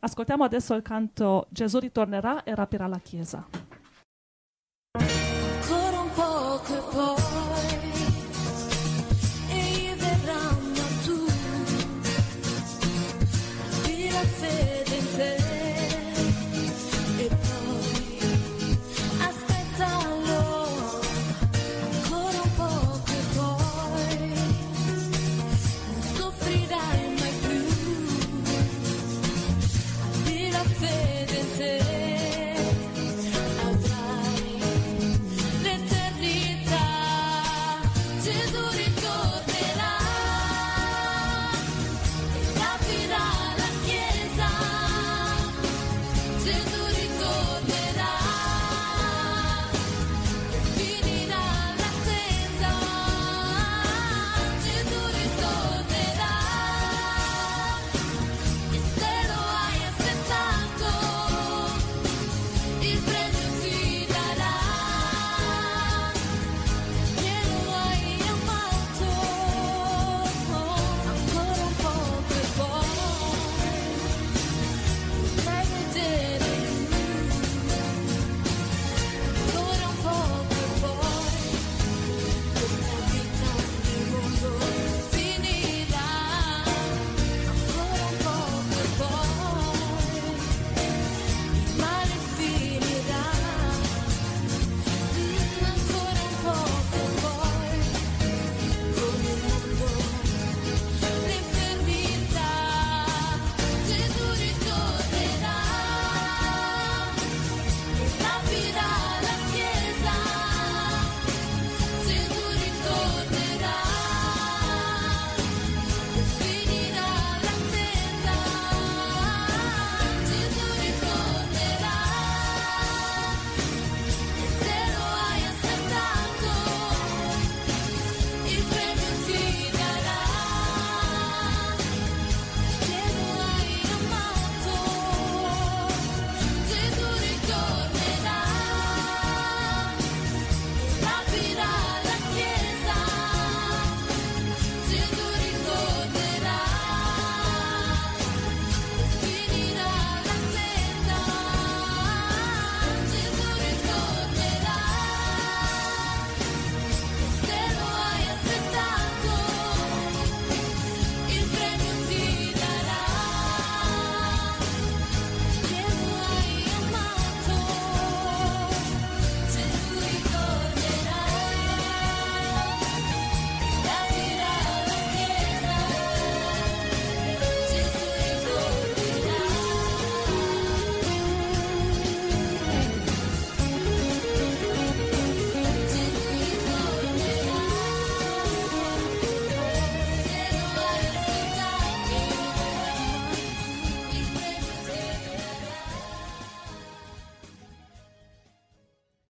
Ascoltiamo adesso il canto Gesù ritornerà e rapirà la Chiesa.